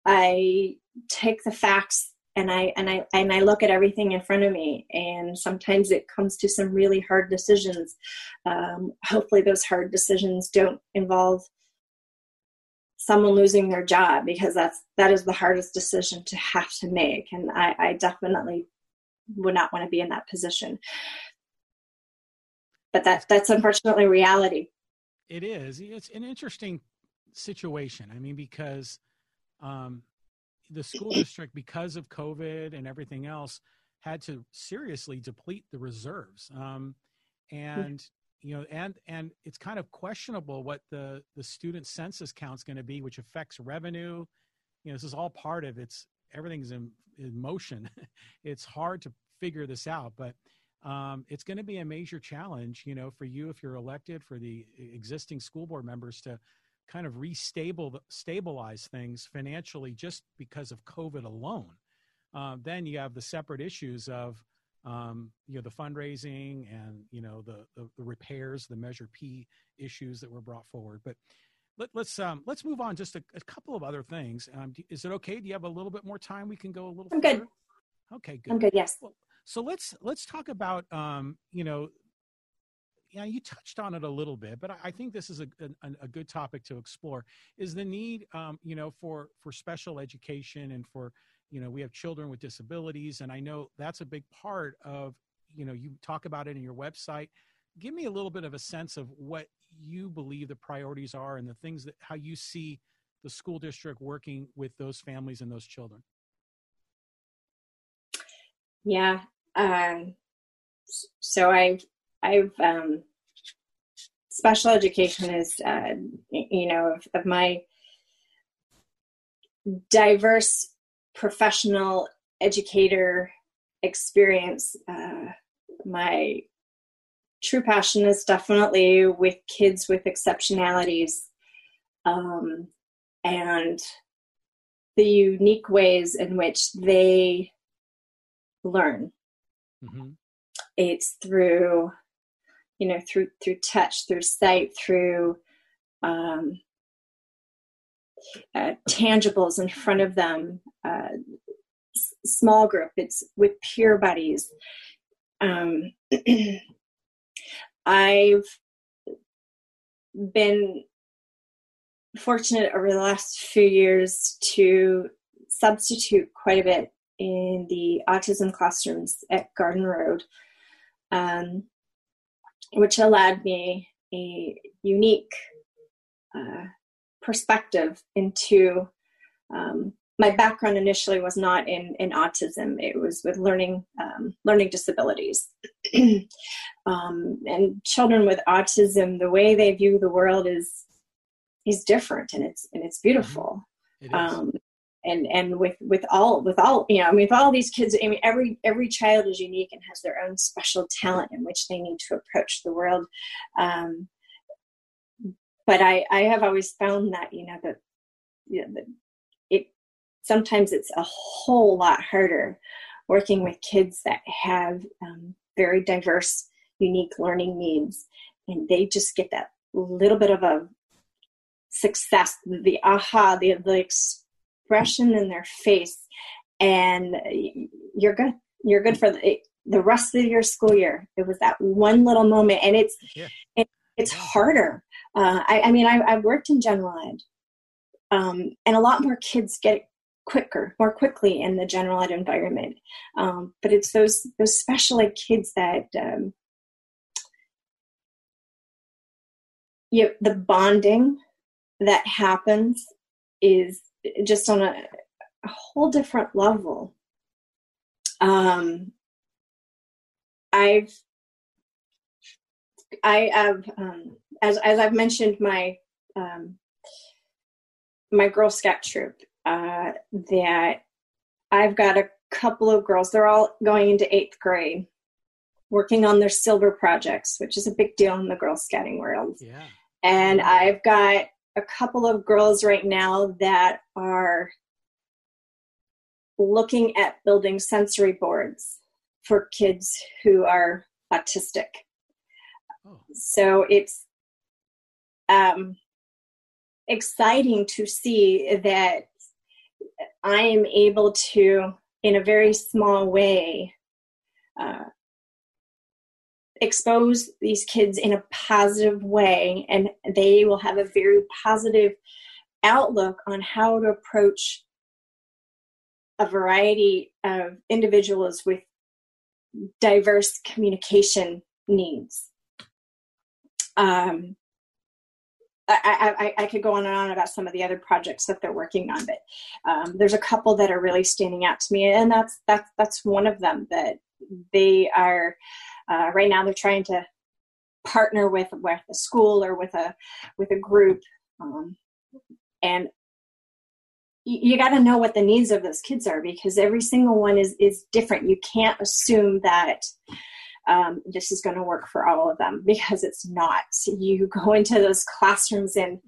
I take the facts and I and I and I look at everything in front of me, and sometimes it comes to some really hard decisions. Um, hopefully, those hard decisions don't involve someone losing their job because that's that is the hardest decision to have to make, and I, I definitely would not want to be in that position. But that that's unfortunately reality. It is. It's an interesting situation. I mean, because um, the school district, because of COVID and everything else, had to seriously deplete the reserves. Um, and you know, and and it's kind of questionable what the the student census count is going to be, which affects revenue. You know, this is all part of it's everything's in, in motion. it's hard to figure this out, but um, it's going to be a major challenge, you know, for you if you're elected, for the existing school board members to kind of restable stabilize things financially just because of COVID alone. Uh, then you have the separate issues of um, you know the fundraising and you know the, the, the repairs, the Measure P issues that were brought forward. But let, us um, let's move on. Just a, a couple of other things. Um, is it okay? Do you have a little bit more time? We can go a little. I'm further? good. Okay, good. I'm good. Yes. Well, so let's let's talk about um, you know yeah, you touched on it a little bit, but I think this is a, a, a good topic to explore. Is the need, um, you know, for for special education and for, you know, we have children with disabilities, and I know that's a big part of, you know, you talk about it in your website. Give me a little bit of a sense of what you believe the priorities are and the things that how you see the school district working with those families and those children. Yeah. Um, so I've I've um, special education is uh, you know of, of, my diverse professional educator experience. Uh, my true passion is definitely with kids with exceptionalities um, and the unique ways in which they learn. Mm-hmm. It's through you know through through touch through sight through um, uh, tangibles in front of them uh, s- small group it's with peer buddies. Um, i've been fortunate over the last few years to substitute quite a bit in the autism classrooms at garden road. Um, which allowed me a unique uh, perspective into um, my background initially was not in, in autism. It was with learning um, learning disabilities. Um, and children with autism the way they view the world is is different and it's and it's beautiful. It um, and and with with all with all you know i mean with all these kids i mean every every child is unique and has their own special talent in which they need to approach the world. Um, but i i have always found that you know that you know, that it sometimes it's a whole lot harder working with kids that have um, very diverse unique learning needs and they just get that little bit of a success the aha the the expression in their face and you're good. You're good for the, the rest of your school year. It was that one little moment and it's yeah. it, it's harder. Uh, I, I, mean I, have worked in general ed um, and a lot more kids get quicker more quickly in the general ed environment. Um, but it's those those special ed kids that um, you the bonding that happens is just on a, a whole different level. Um, I've I have um, as as I've mentioned my um, my Girl Scout troop uh, that I've got a couple of girls. They're all going into eighth grade, working on their silver projects, which is a big deal in the Girl Scouting world. Yeah. And I've got a couple of girls right now that are looking at building sensory boards for kids who are autistic. Oh. So it's um, exciting to see that I am able to in a very small way, uh, expose these kids in a positive way, and they will have a very positive outlook on how to approach a variety of individuals with diverse communication needs. Um, I, I, I, could go on and on about some of the other projects that they're working on, but um, there's a couple that are really standing out to me, and that's that's that's one of them. That they are uh, right now they're trying to partner with with a school or with a with a group, um, and you, got to know what the needs of those kids are because every single one is is different. You can't assume that um, this is going to work for all of them because it's not. You go into those classrooms and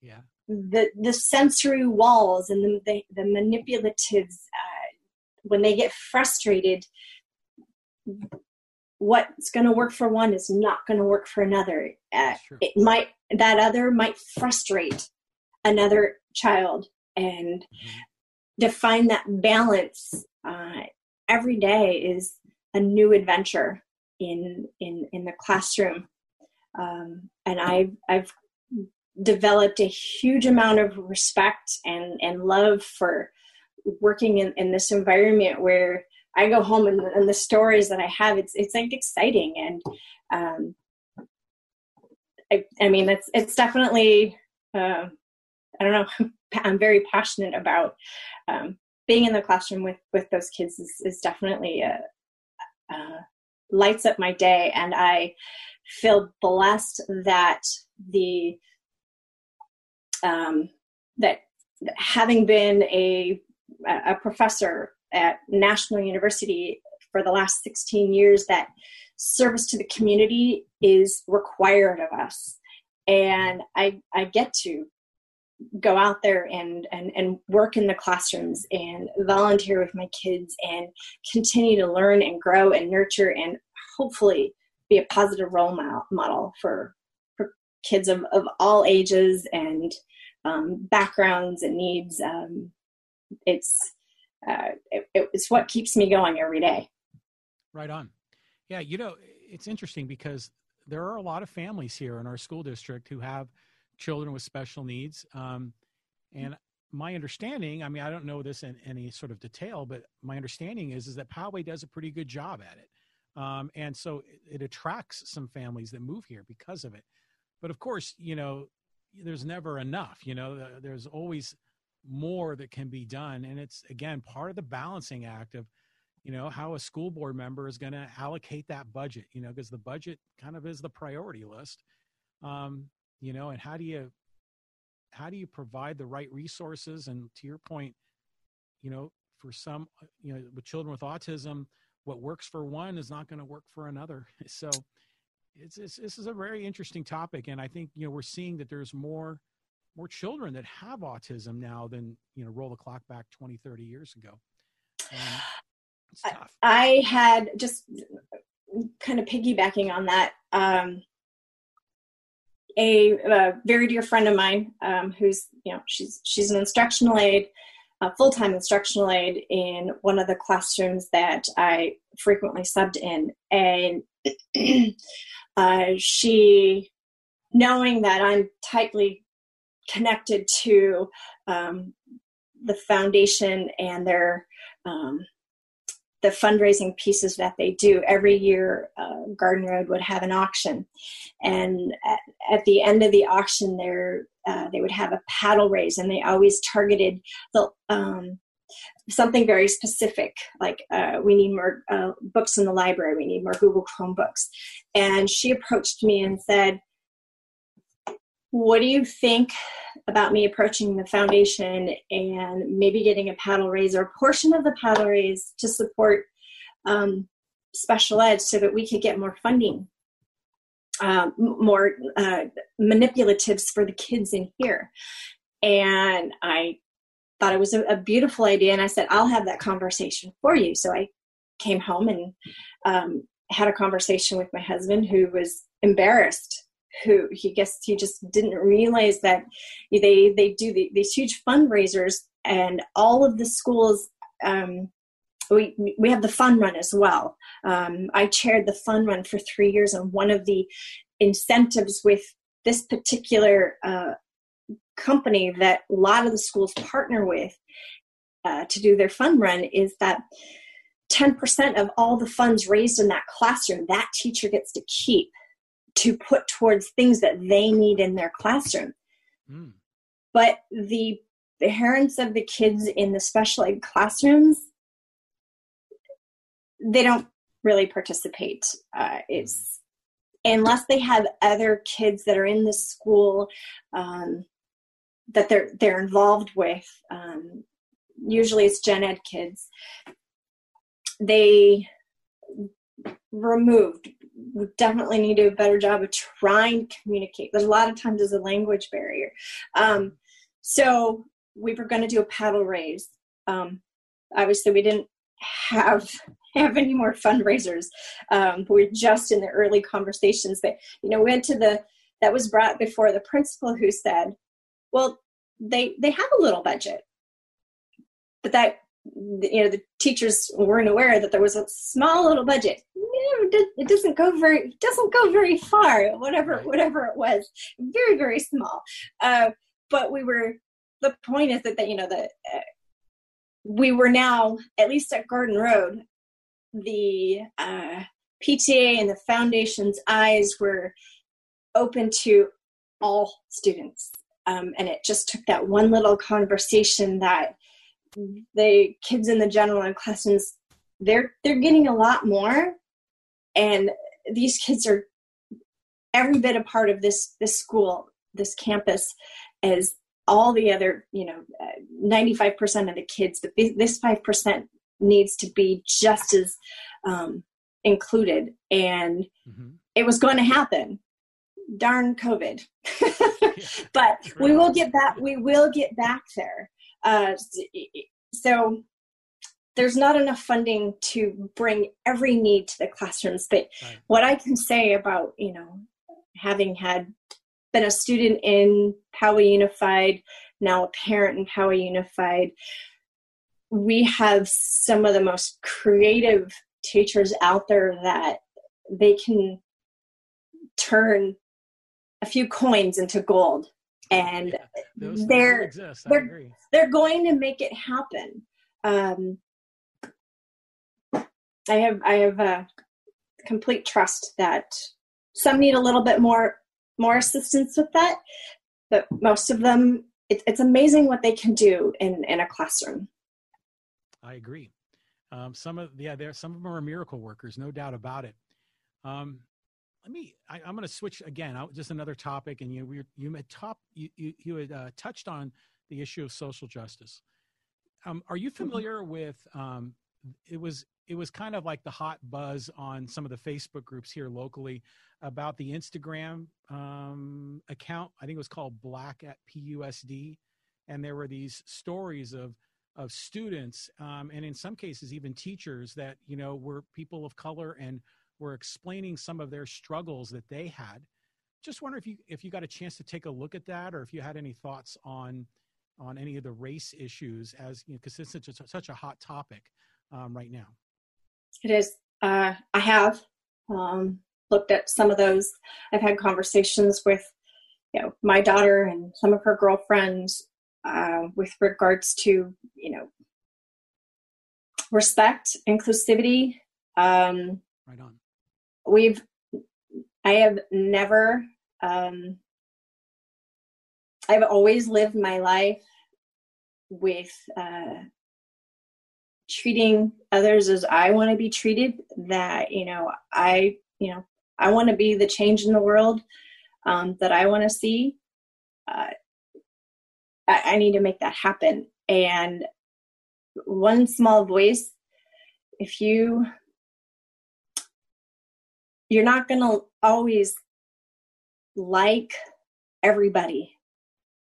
yeah. the the sensory walls and the the, the manipulatives uh, when they get frustrated. What's going to work for one is not going to work for another. Uh, it might that other might frustrate another child, and mm-hmm. to find that balance uh, every day is a new adventure in in in the classroom um, and I've I've developed a huge amount of respect and and love for working in, in this environment where I go home and, and the stories that I have it's it's like exciting and um, I, I mean it's it's definitely uh, I don't know I'm very passionate about um, being in the classroom with with those kids is, is definitely a, a lights up my day and I feel blessed that the um, that having been a a professor at National University for the last 16 years that service to the community is required of us and I I get to go out there and, and, and work in the classrooms and volunteer with my kids and continue to learn and grow and nurture and hopefully be a positive role model for, for kids of, of all ages and um, backgrounds and needs. Um, it's, uh, it, it's what keeps me going every day. Right on. Yeah, you know, it's interesting because there are a lot of families here in our school district who have – children with special needs. Um, and my understanding, I mean, I don't know this in any sort of detail, but my understanding is is that Poway does a pretty good job at it. Um, and so it, it, attracts some families that move here because of it. But of course, you know, there's never enough. You know, there's always more that can be done, and it's again part of the balancing act of, you know, how a school board member is going to allocate that budget. You know, because the budget kind of is the priority list. Um, you know and how do you how do you provide the right resources and to your point you know for some you know with children with autism what works for one is not going to work for another so it's, it's, this is a very interesting topic and i think you know we're seeing that there's more more children that have autism now than you know roll the clock back 20 30 years ago. Um, I, I had just kind of piggybacking on that um, a, a, very dear friend of mine um, who's you know she's she's an instructional aide a full-time instructional aide in one of the classrooms that i frequently subbed in. And uh, she knowing that i'm tightly connected to um, the foundation and their um, the fundraising pieces that they do every year uh, garden road would have an auction. And at, at the end of the auction there uh, they would have a paddle raise and they always targeted the um, something very specific like uh, we need more uh, books in the library we need more google chromebooks. And she approached me and said what do you think about me approaching the foundation and maybe getting a paddle raise or a portion of the paddle raise to support um, special ed so that we could get more funding, um, more uh, manipulatives for the kids in here. And I thought it was a, a, beautiful idea, and I said, I'll have that conversation for you. So I came home and um, had a conversation with my husband, who was embarrassed who he guess he just didn't realize that they they do the, these huge fundraisers and all of the schools um, we we have the fun run as well. Um, I chaired the fun run for three years, and one of the incentives with this particular uh, company that a lot of the schools partner with uh, to do their fun run is that 10% of all the funds raised in that classroom that teacher gets to keep to put towards things that they need in their classroom. Mm. But the parents of the kids in the special ed classrooms they don't really participate. Uh, it's unless they have other kids that are in the school um, that they're they're involved with. Um, usually, it's gen ed kids. They removed. We definitely need to do a better job of trying to communicate. There's a lot of times there's a language barrier. Um, so we were going to do a paddle raise. Um, obviously, we didn't have have any more fundraisers. Um, we're just in the early conversations. But you know, went to the that was brought before the principal who said, "Well, they they have a little budget, but that you know the teachers weren't aware that there was a small little budget. It doesn't go very it doesn't go very far. Whatever whatever it was, very very small. Uh, but we were the point is that, that you know that uh, we were now at least at Garden Road the uh, PTA and the foundation's eyes were open to all students. Um, and it just took that one little conversation that the kids in the general ed classrooms they're they're getting a lot more. And these kids are every bit a part of this this school this campus as all the other you know uh, 95% of the kids but this 5% needs to be just as um, included. And mm-hmm. it was going to happen. Darn covid. But we will get back we will get back there uh, so there's not enough funding to bring every need to the classrooms but right. what i can say about you know having had been a student in Poway Unified, now a parent in Poway Unified, we have some of the most creative teachers out there that they can turn a few coins into gold and yeah, they're they're, they're going to make it happen um, i have i have a complete trust that some need a little bit more more assistance with that but most of them it, it's amazing what they can do in in a classroom I agree. Um, some of yeah, there some of them are miracle workers, no doubt about it. Um, let me. I, am going to switch again. just another topic, and you we you had top you you, you had uh, touched on the issue of social justice. Um, are you mm-hmm. familiar with? Um, it was it was kind of like the hot buzz on some of the Facebook groups here locally about the Instagram um, account. I think it was called Black at PUSD, and there were these stories of of students um, and in some cases even teachers that you know were people of color and were explaining some of their struggles that they had just wonder if you if you got a chance to take a look at that or if you had any thoughts on on any of the race issues as you know because it's such a, such a hot topic um, right now it is uh, i have um, looked at some of those i've had conversations with you know my daughter and some of her girlfriends uh, with regards to you know respect, inclusivity. Um, right on. We've I have never. Um, I've always lived my life with uh, treating others as I want to be treated. That you know, I you know, I want to be the change in the world um, that I want to see. Uh, I, I need to make that happen. And one small voice, if you you're not going to always like everybody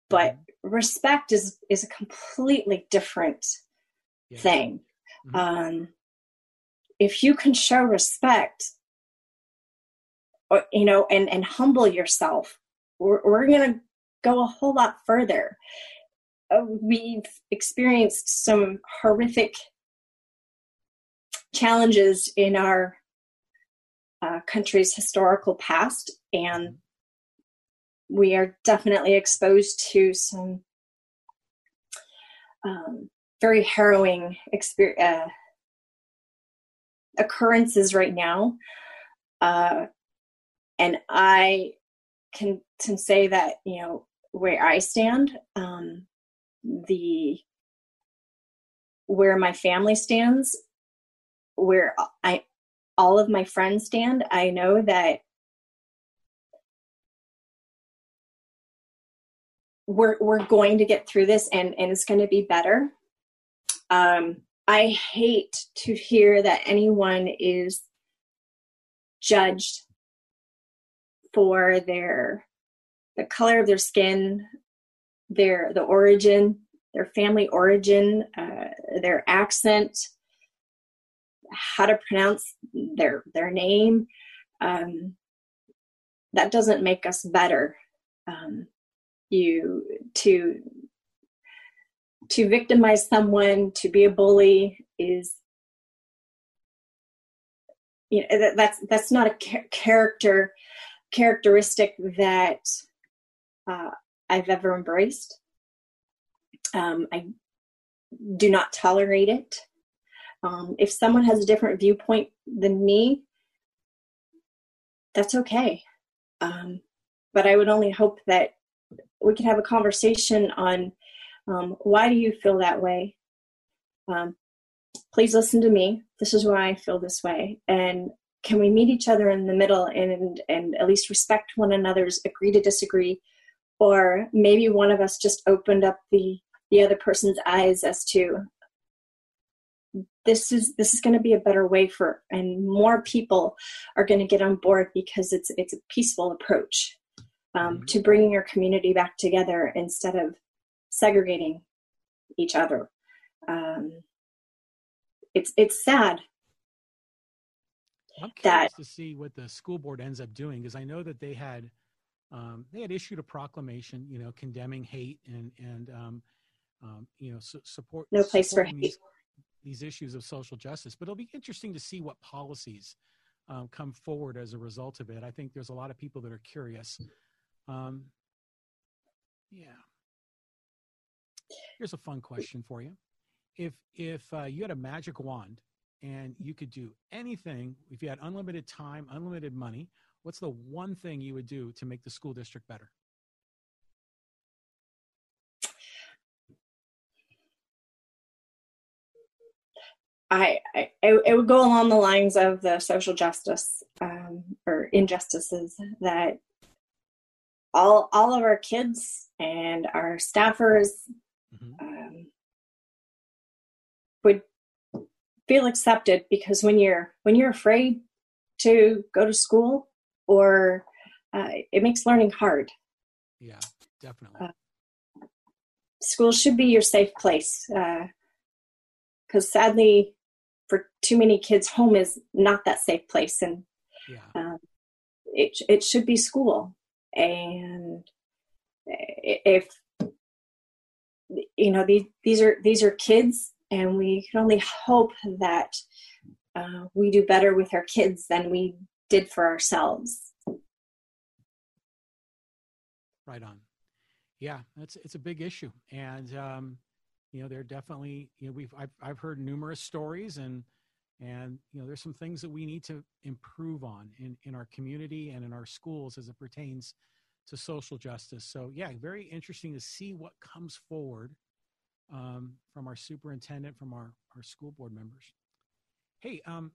but mm-hmm. respect is is a completely different yeah. thing mm-hmm. um if you can show respect or you know and and humble yourself we're, we're gonna go a whole lot further. Uh, we've experienced some horrific challenges in our uh, country's historical past, and we are definitely exposed to some um, very harrowing uh, occurrences right now. Uh, and I can, can say that, you know, where I stand, um, the where my family stands, where I all of my friends stand, I know that we're we're going to get through this and and it's going to be better. Um, I hate to hear that anyone is judged for their the color of their skin, their the origin, their family origin, uh, their accent, how to pronounce their their name. Um, that doesn't make us better. Um, you to to victimize someone, to be a bully, is you know that, that's that's not a character characteristic that uh, I've ever embraced. Um, I do not tolerate it. Um, if someone has a different viewpoint than me, that's okay. Um, but I would only hope that we could have a conversation on um, why do you feel that way. Um, please listen to me. This is why I feel this way, and can we meet each other in the middle and and at least respect one another's agree to disagree, or maybe one of us just opened up the the other person's eyes as to this is this is going to be a better way for and more people are going to get on board because it's it's a peaceful approach um, mm-hmm. to bringing your community back together instead of segregating each other um, it's it's sad I'm curious that, to see what the school board ends up doing because I know that they had um, they had issued a proclamation, you know, condemning hate and and um, um, you know su- support no place for hate. These, issues of social justice. But it'll be interesting to see what policies um, come forward as a result of it. I think there's a lot of people that are curious. Um, yeah. Here's a fun question for you: If if uh, you had a magic wand and you could do anything, if you had unlimited time, unlimited money, what's the one thing you would do to make the school district better? I, I it would go along the lines of the social justice um, or injustices that all all of our kids and our staffers mm-hmm. um, would feel accepted because when you're when you're afraid to go to school or uh, it makes learning hard yeah definitely uh, school should be your safe place because uh, sadly for too many kids home is not that safe place and yeah. Um, it, it should be school and if you know these these are these are kids and we can only hope that uh, we do better with our kids than we did for ourselves. Right on. Yeah, it's it's a big issue, and um, you know they're definitely you know we've I've I've heard numerous stories and and you know there's some things that we need to improve on in in our community and in our schools as it pertains to social justice. So yeah, very interesting to see what comes forward um, from our superintendent, from our, our school board members. Hey, um,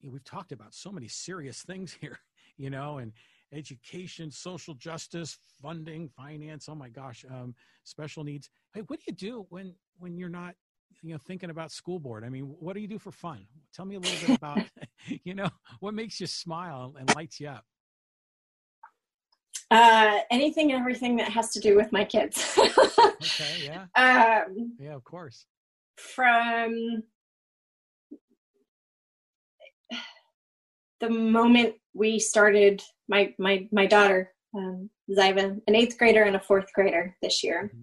you know, we've talked about so many serious things here, you know, and education, social justice, funding, finance. Oh my gosh, um, special needs. Hey, what do you do when when you're not, you know, thinking about school board? I mean, what do you do for fun? Tell me a little bit about, you know, what makes you smile and lights you up. Uh, anything and everything that has to do with my kids. okay, yeah. Um, yeah, of course. From the moment we started, my my my daughter, um, Zyva, an eighth grader and a fourth grader this year. Mm-hmm.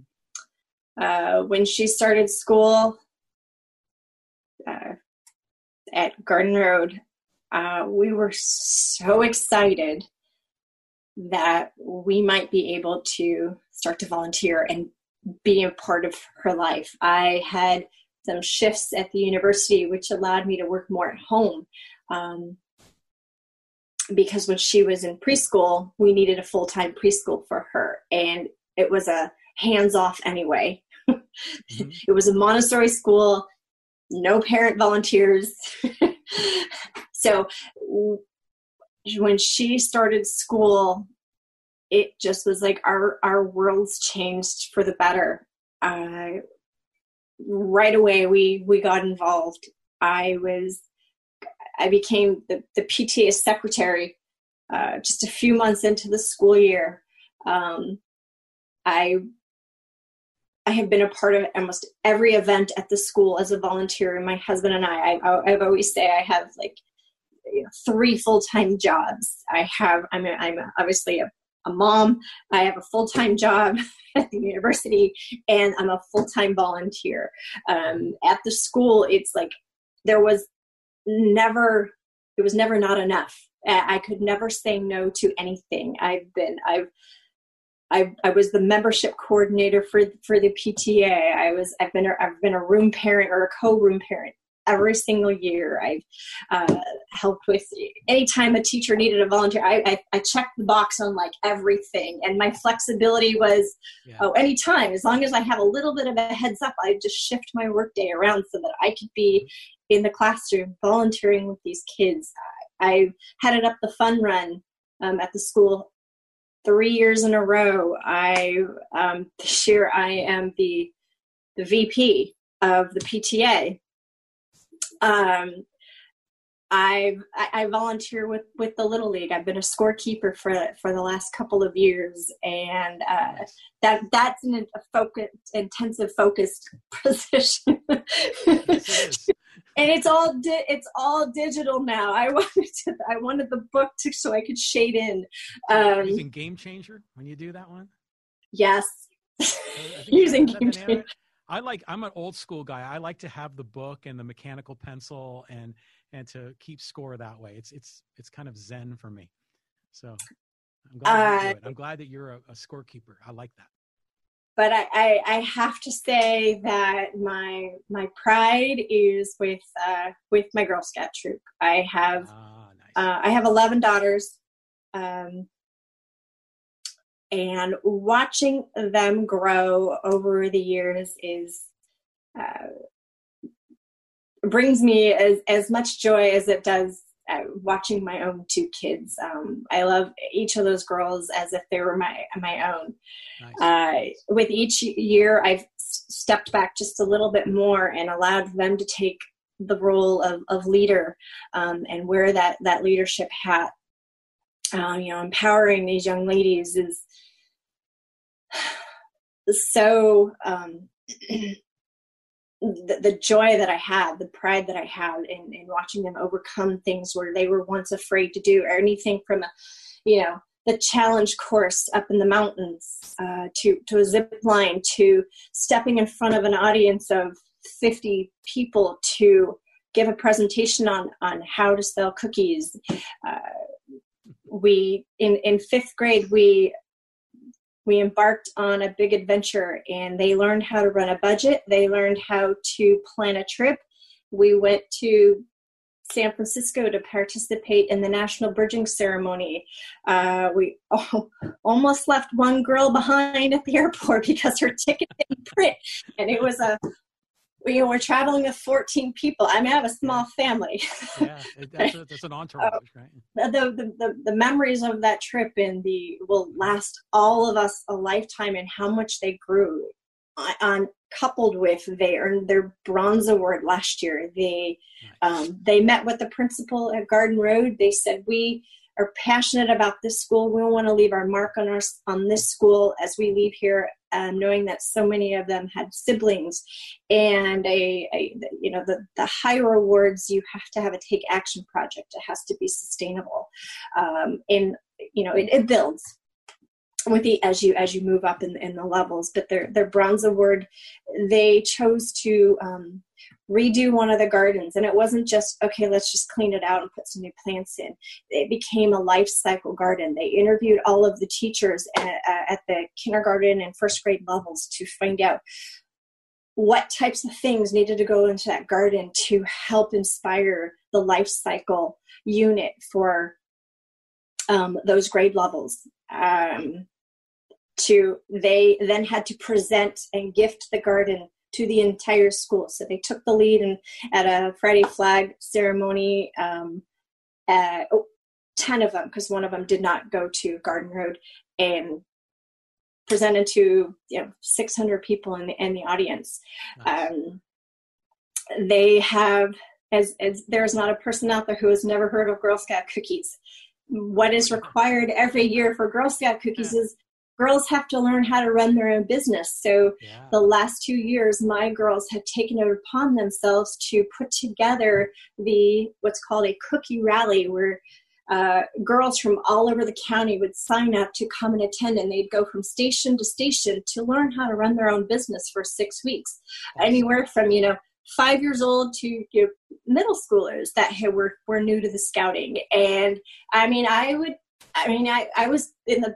Uh, when she started school, uh, at Garden Road, uh, we were so excited that we might be able to start to volunteer and be a part of her life. I had some shifts at the university, which allowed me to work more at home. Um, because when she was in preschool, we needed a full time preschool for her, and it was a hands off anyway. Mm-hmm. It was a Montessori school, no parent volunteers. so when she started school, it just was like our our worlds changed for the better. Uh, right away, we we got involved. I was I became the, the PTA secretary uh, just a few months into the school year. Um, I I have been a part of almost every event at the school as a volunteer. My husband and I, I I've always say I have like you know, three full time jobs. I have I'm a, I'm obviously a, a mom. I have a full time job at the university, and I'm a full time volunteer um, at the school. It's like there was never it was never not enough i could never say no to anything i've been i've I, I was the membership coordinator for for the PTA. I was I've been a, I've been a room parent or a co-room parent every single year. I've uh, helped with anytime a teacher needed a volunteer. I, I, I checked the box on like everything, and my flexibility was yeah. oh anytime as long as I have a little bit of a heads up, I just shift my workday around so that I could be in the classroom volunteering with these kids. I headed up the fun run um, at the school three years in a row. I um, this year I am the the VP of the PTA. Um, I've, I, volunteer with, with the Little League. I've been a scorekeeper for for the last couple of years, and uh, that that's an, a focus, intensive, focused position. and it's all di- it's all digital now. I wanted to, I wanted the book to so I could shade in. Um, using Game Changer when you do that one. Yes, using Game Changer. I like I'm an old school guy. I like to have the book and the mechanical pencil and and to keep score that way. It's it's it's kind of zen for me. So I'm glad, uh, I'm glad that you're a, a scorekeeper. I like that but I, I, I, have to say that my my pride is with uh, with my Girl Scout troop. I have ah, nice. uh, I have eleven daughters, um, and watching them grow over the years is uh, brings me as as much joy as it does uh, watching my own two kids. Um, I love each of those girls as if they were my my own. Nice. Uh, with each year, I've stepped back just a little bit more and allowed them to take the role of, of leader um, and wear that that leadership hat. Um, you know, empowering these young ladies is so um, the, the, joy that I had, the pride that I had in, in watching them overcome things where they were once afraid to do, or anything from a, you know, the challenge course up in the mountains uh, to to a zip line to stepping in front of an audience of 50 people to give a presentation on on how to sell cookies. Uh, we in in fifth grade we we embarked on a big adventure and they learned how to run a budget. They learned how to plan a trip. We went to san francisco to participate in the national bridging ceremony. Uh, we almost left one girl behind at the airport because her ticket didn't print and it was a you know, we're traveling with 14 people. I mean, I have a small family. yeah, that's, a, that's an entourage, right? The, the, the, the, memories of that trip and the will last all of us a lifetime and how much they grew on coupled with they earned their bronze award last year. They, nice. um, they met with the principal at Garden Road. They said, we, are passionate about this school. We want to leave our mark on our on this school as we leave here, um, knowing that so many of them had siblings, and a, a, you know the the higher awards you have to have a take action project. It has to be sustainable, um, and you know it, it builds. With the as you as you move up in, in the levels but their their bronze award. They chose to um, redo one of the gardens and it wasn't just okay let's just clean it out and put some new plants in. It became a life cycle garden. They interviewed all of the teachers at, at the kindergarten and first grade levels to find out what types of things needed to go into that garden to help inspire the life cycle unit for um, those grade levels. Um, to they then had to present and gift the garden to the entire school. So they took the lead and at a Friday flag ceremony, um, uh, oh, 10 of them, because one of them did not go to Garden Road, and presented to you know 600 people in the, in the audience. Nice. Um, they have, as, as there's not a person out there who has never heard of Girl Scout cookies. What is required every year for Girl Scout cookies yeah. is girls have to learn how to run their own business. So yeah. the last two years, my girls have taken it upon themselves to put together the what's called a cookie rally, where uh, girls from all over the county would sign up to come and attend, and they'd go from station to station to learn how to run their own business for six weeks, anywhere from you know five years old to you know, middle schoolers that were were new to the scouting. And I mean, I would I mean, I, I was in the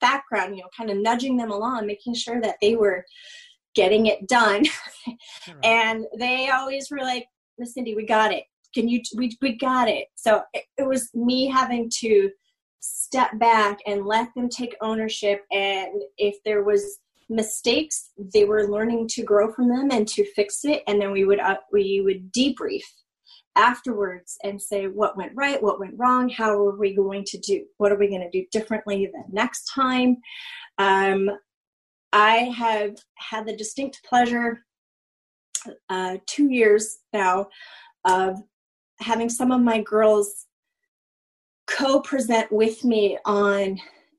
background, you know, kind of nudging them along, making sure that they were getting it done. right. And they always were like, Miss Cindy, we got it. Can you, we, we got it. So it, it was me having to step back and let them take ownership. And if there was mistakes, they were learning to grow from them and to fix it. And then we would, uh, we would debrief afterwards and say what went right, what went wrong, how are we going to do, what are we going to do differently the next time. Um, I have had the distinct pleasure, uh, two years now, of having some of my girls co present with me on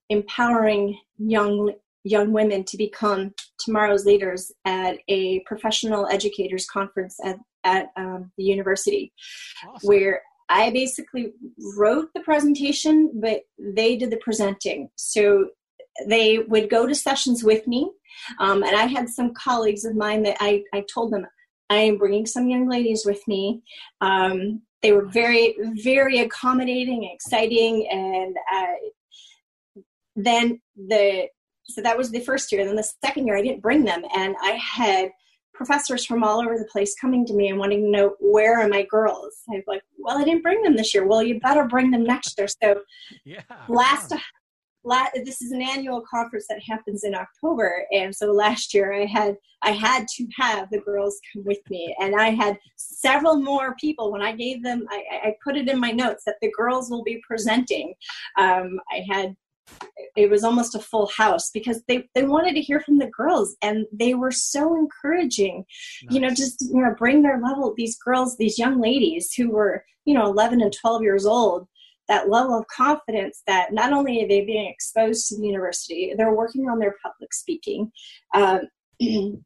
empowering young young women to become tomorrow's leaders at a professional educators conference at at um, the university, awesome. where I basically wrote the presentation, but they did the presenting. So they would go to sessions with me, um, and I had some colleagues of mine that I, I told them I am bringing some young ladies with me. Um, they were very, very accommodating, exciting, and uh, then the so that was the first year. And then the second year, I didn't bring them, and I had professors from all over the place coming to me and wanting to know where are my girls. I'm like, well, I didn't bring them this year. Well, you better bring them next year. So yeah, last. Yeah. La- this is an annual conference that happens in October, and so last year I had I had to have the girls come with me, and I had several more people. When I gave them, I, I put it in my notes that the girls will be presenting. Um, I had it was almost a full house because they, they wanted to hear from the girls and they were so encouraging nice. you know just you know bring their level these girls these young ladies who were you know 11 and 12 years old that level of confidence that not only are they being exposed to the university they're working on their public speaking um,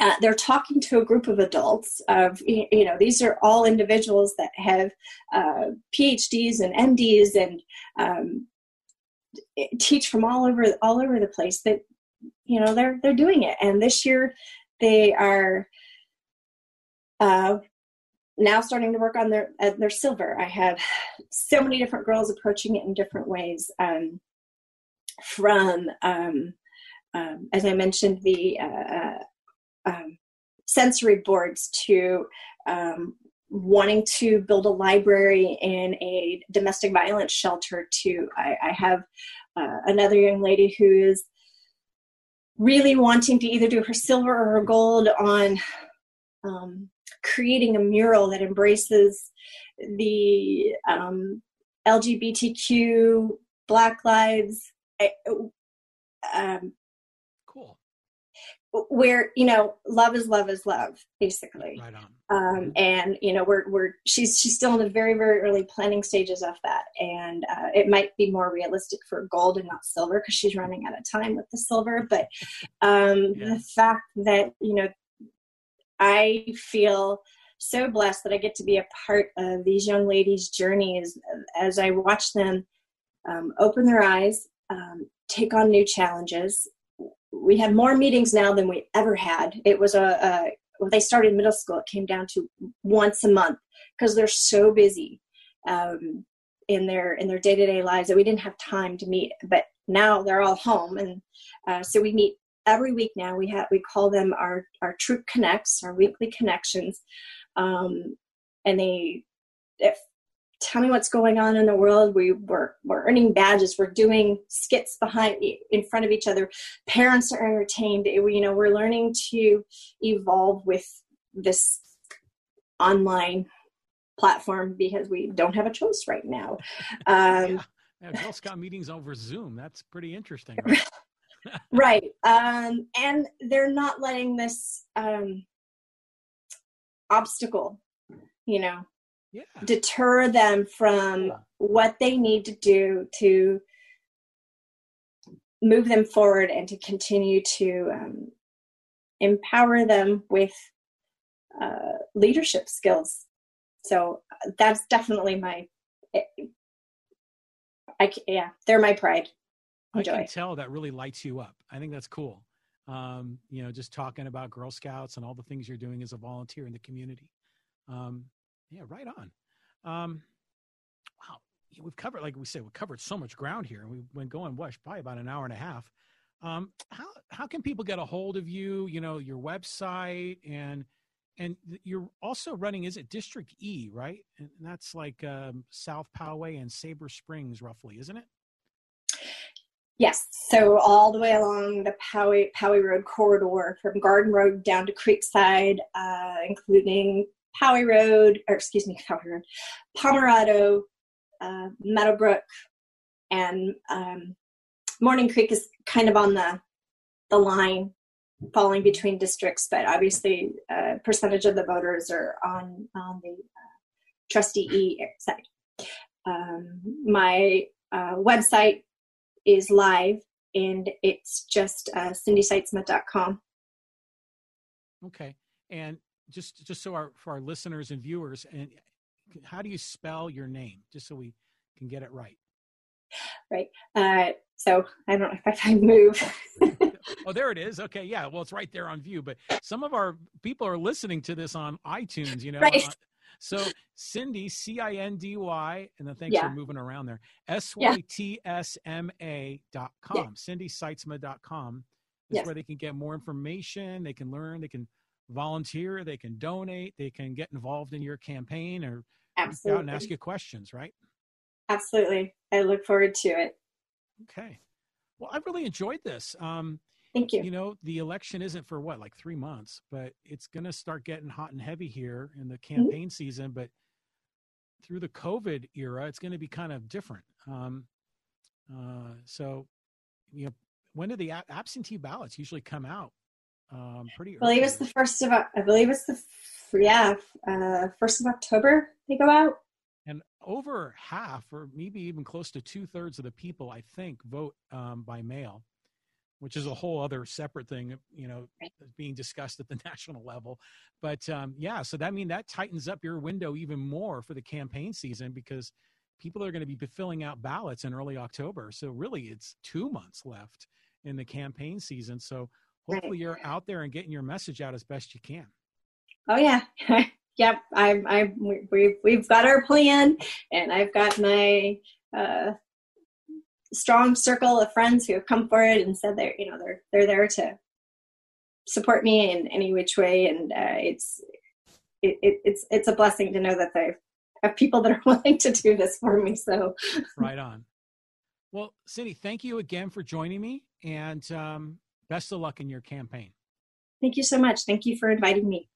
uh, they're talking to a group of adults of you know these are all individuals that have uh, phds and mds and um, teach from all over all over the place that you know they're they're doing it. And this year they are uh, now starting to work on their uh, their silver. I have so many different girls approaching it in different ways um, from um, um, as i mentioned the uh, uh um, sensory boards to um, wanting to build a library in a domestic violence shelter to I, I have uh, another young lady who is really wanting to either do her silver or her gold on um, creating a mural that embraces the um, lgbtq black lives eh, um, where you know love is love is love basically right. Um, mm-hmm. and you know we're we're she's she's still in the very very early planning stages of that and uh, it might be more realistic for gold and not silver because she's running out of time with the silver but um, yeah. the fact that you know i feel so blessed that i get to be a part of these young ladies journeys as i watch them um, open their eyes um, take on new challenges. We have more meetings now than we ever had. It was a, a when they started middle school, it came down to once a month because they're so busy um, in their in their day to day lives that we didn't have time to meet. But now they're all home, and uh, so we meet every week now. We have we call them our our troop connects, our weekly connections, um, and they if tell me what's going on in the world. We were we're earning badges. We're doing skits behind in front of each other. Parents are entertained. You know, we're learning to evolve with this online platform because we don't have a choice right now. Um, yeah. yeah, Girl Scout meetings over Zoom. That's pretty interesting. Right. right. Um, and they're not letting this um, obstacle, you know, yeah. deter them from what they need to do to move them forward and to continue to um, empower them with uh, leadership skills. So uh, that's definitely my, I, yeah, they're my pride. Enjoy. I can tell that really lights you up. I think that's cool. Um, you know, just talking about Girl Scouts and all the things you're doing as a volunteer in the community. Um, yeah, right on. Um, wow, we've covered, like we said, we've covered so much ground here, and we've been going, what, probably about an hour and a half. Um, how how can people get a hold of you? You know, your website and and you're also running. Is it District E, right? And that's like um, South Poway and Sabre Springs, roughly, isn't it? Yes, so all the way along the Poway, Poway Road corridor from Garden Road down to Creekside, uh, including Poway Road, or excuse me, Poway Road, Pomerado, uh, Meadowbrook, and um, Morning Creek is kind of on the the line, falling between districts. But obviously, a uh, percentage of the voters are on on the uh, Trustee E side. Um, my uh, website is live, and it's just uh, cindysytsma.com. Okay, and just just so our for our listeners and viewers and how do you spell your name just so we can get it right right uh, so i don't know if i move oh there it is okay yeah well it's right there on view but some of our people are listening to this on itunes you know right. Uh, so cindy c-i-n-d-y and then thanks yeah. for moving around there s-y-t-s-m-a dot com yeah. cindysytsma.com is yes. where they can get more information they can learn they can volunteer, they can donate, they can get involved in your campaign or Absolutely. out and ask you questions, right? Absolutely. I look forward to it. Okay. Well, I've really enjoyed this. Um, Thank you. You know, the election isn't for what, like three months, but it's going to start getting hot and heavy here in the mm-hmm. campaign mm-hmm. season. But through the COVID era, it's going to be kind of different. Um, uh, so, you know, when do the absentee ballots usually come out? Um, pretty. I believe it's the first of I believe it's the yeah uh, first of October they go out. And over half, or maybe even close to two thirds of the people, I think, vote um, by mail, which is a whole other separate thing, you know, right. being discussed at the national level. But um, yeah, so that mean that tightens up your window even more for the campaign season because people are going to be filling out ballots in early October. So really, it's two months left in the campaign season. So hopefully you're out there and getting your message out as best you can. Oh yeah. yep. I'm, I, we've, we've got our plan and I've got my, uh, strong circle of friends who have come forward and said they're, you know, they're, they're there to support me in any which way. And, uh, it's, it, it, it's, it's a blessing to know that they have people that are willing to do this for me. So right on. Well, Cindy, thank you again for joining me. And um, Best of luck in your campaign. Thank you so much. Thank you for inviting me.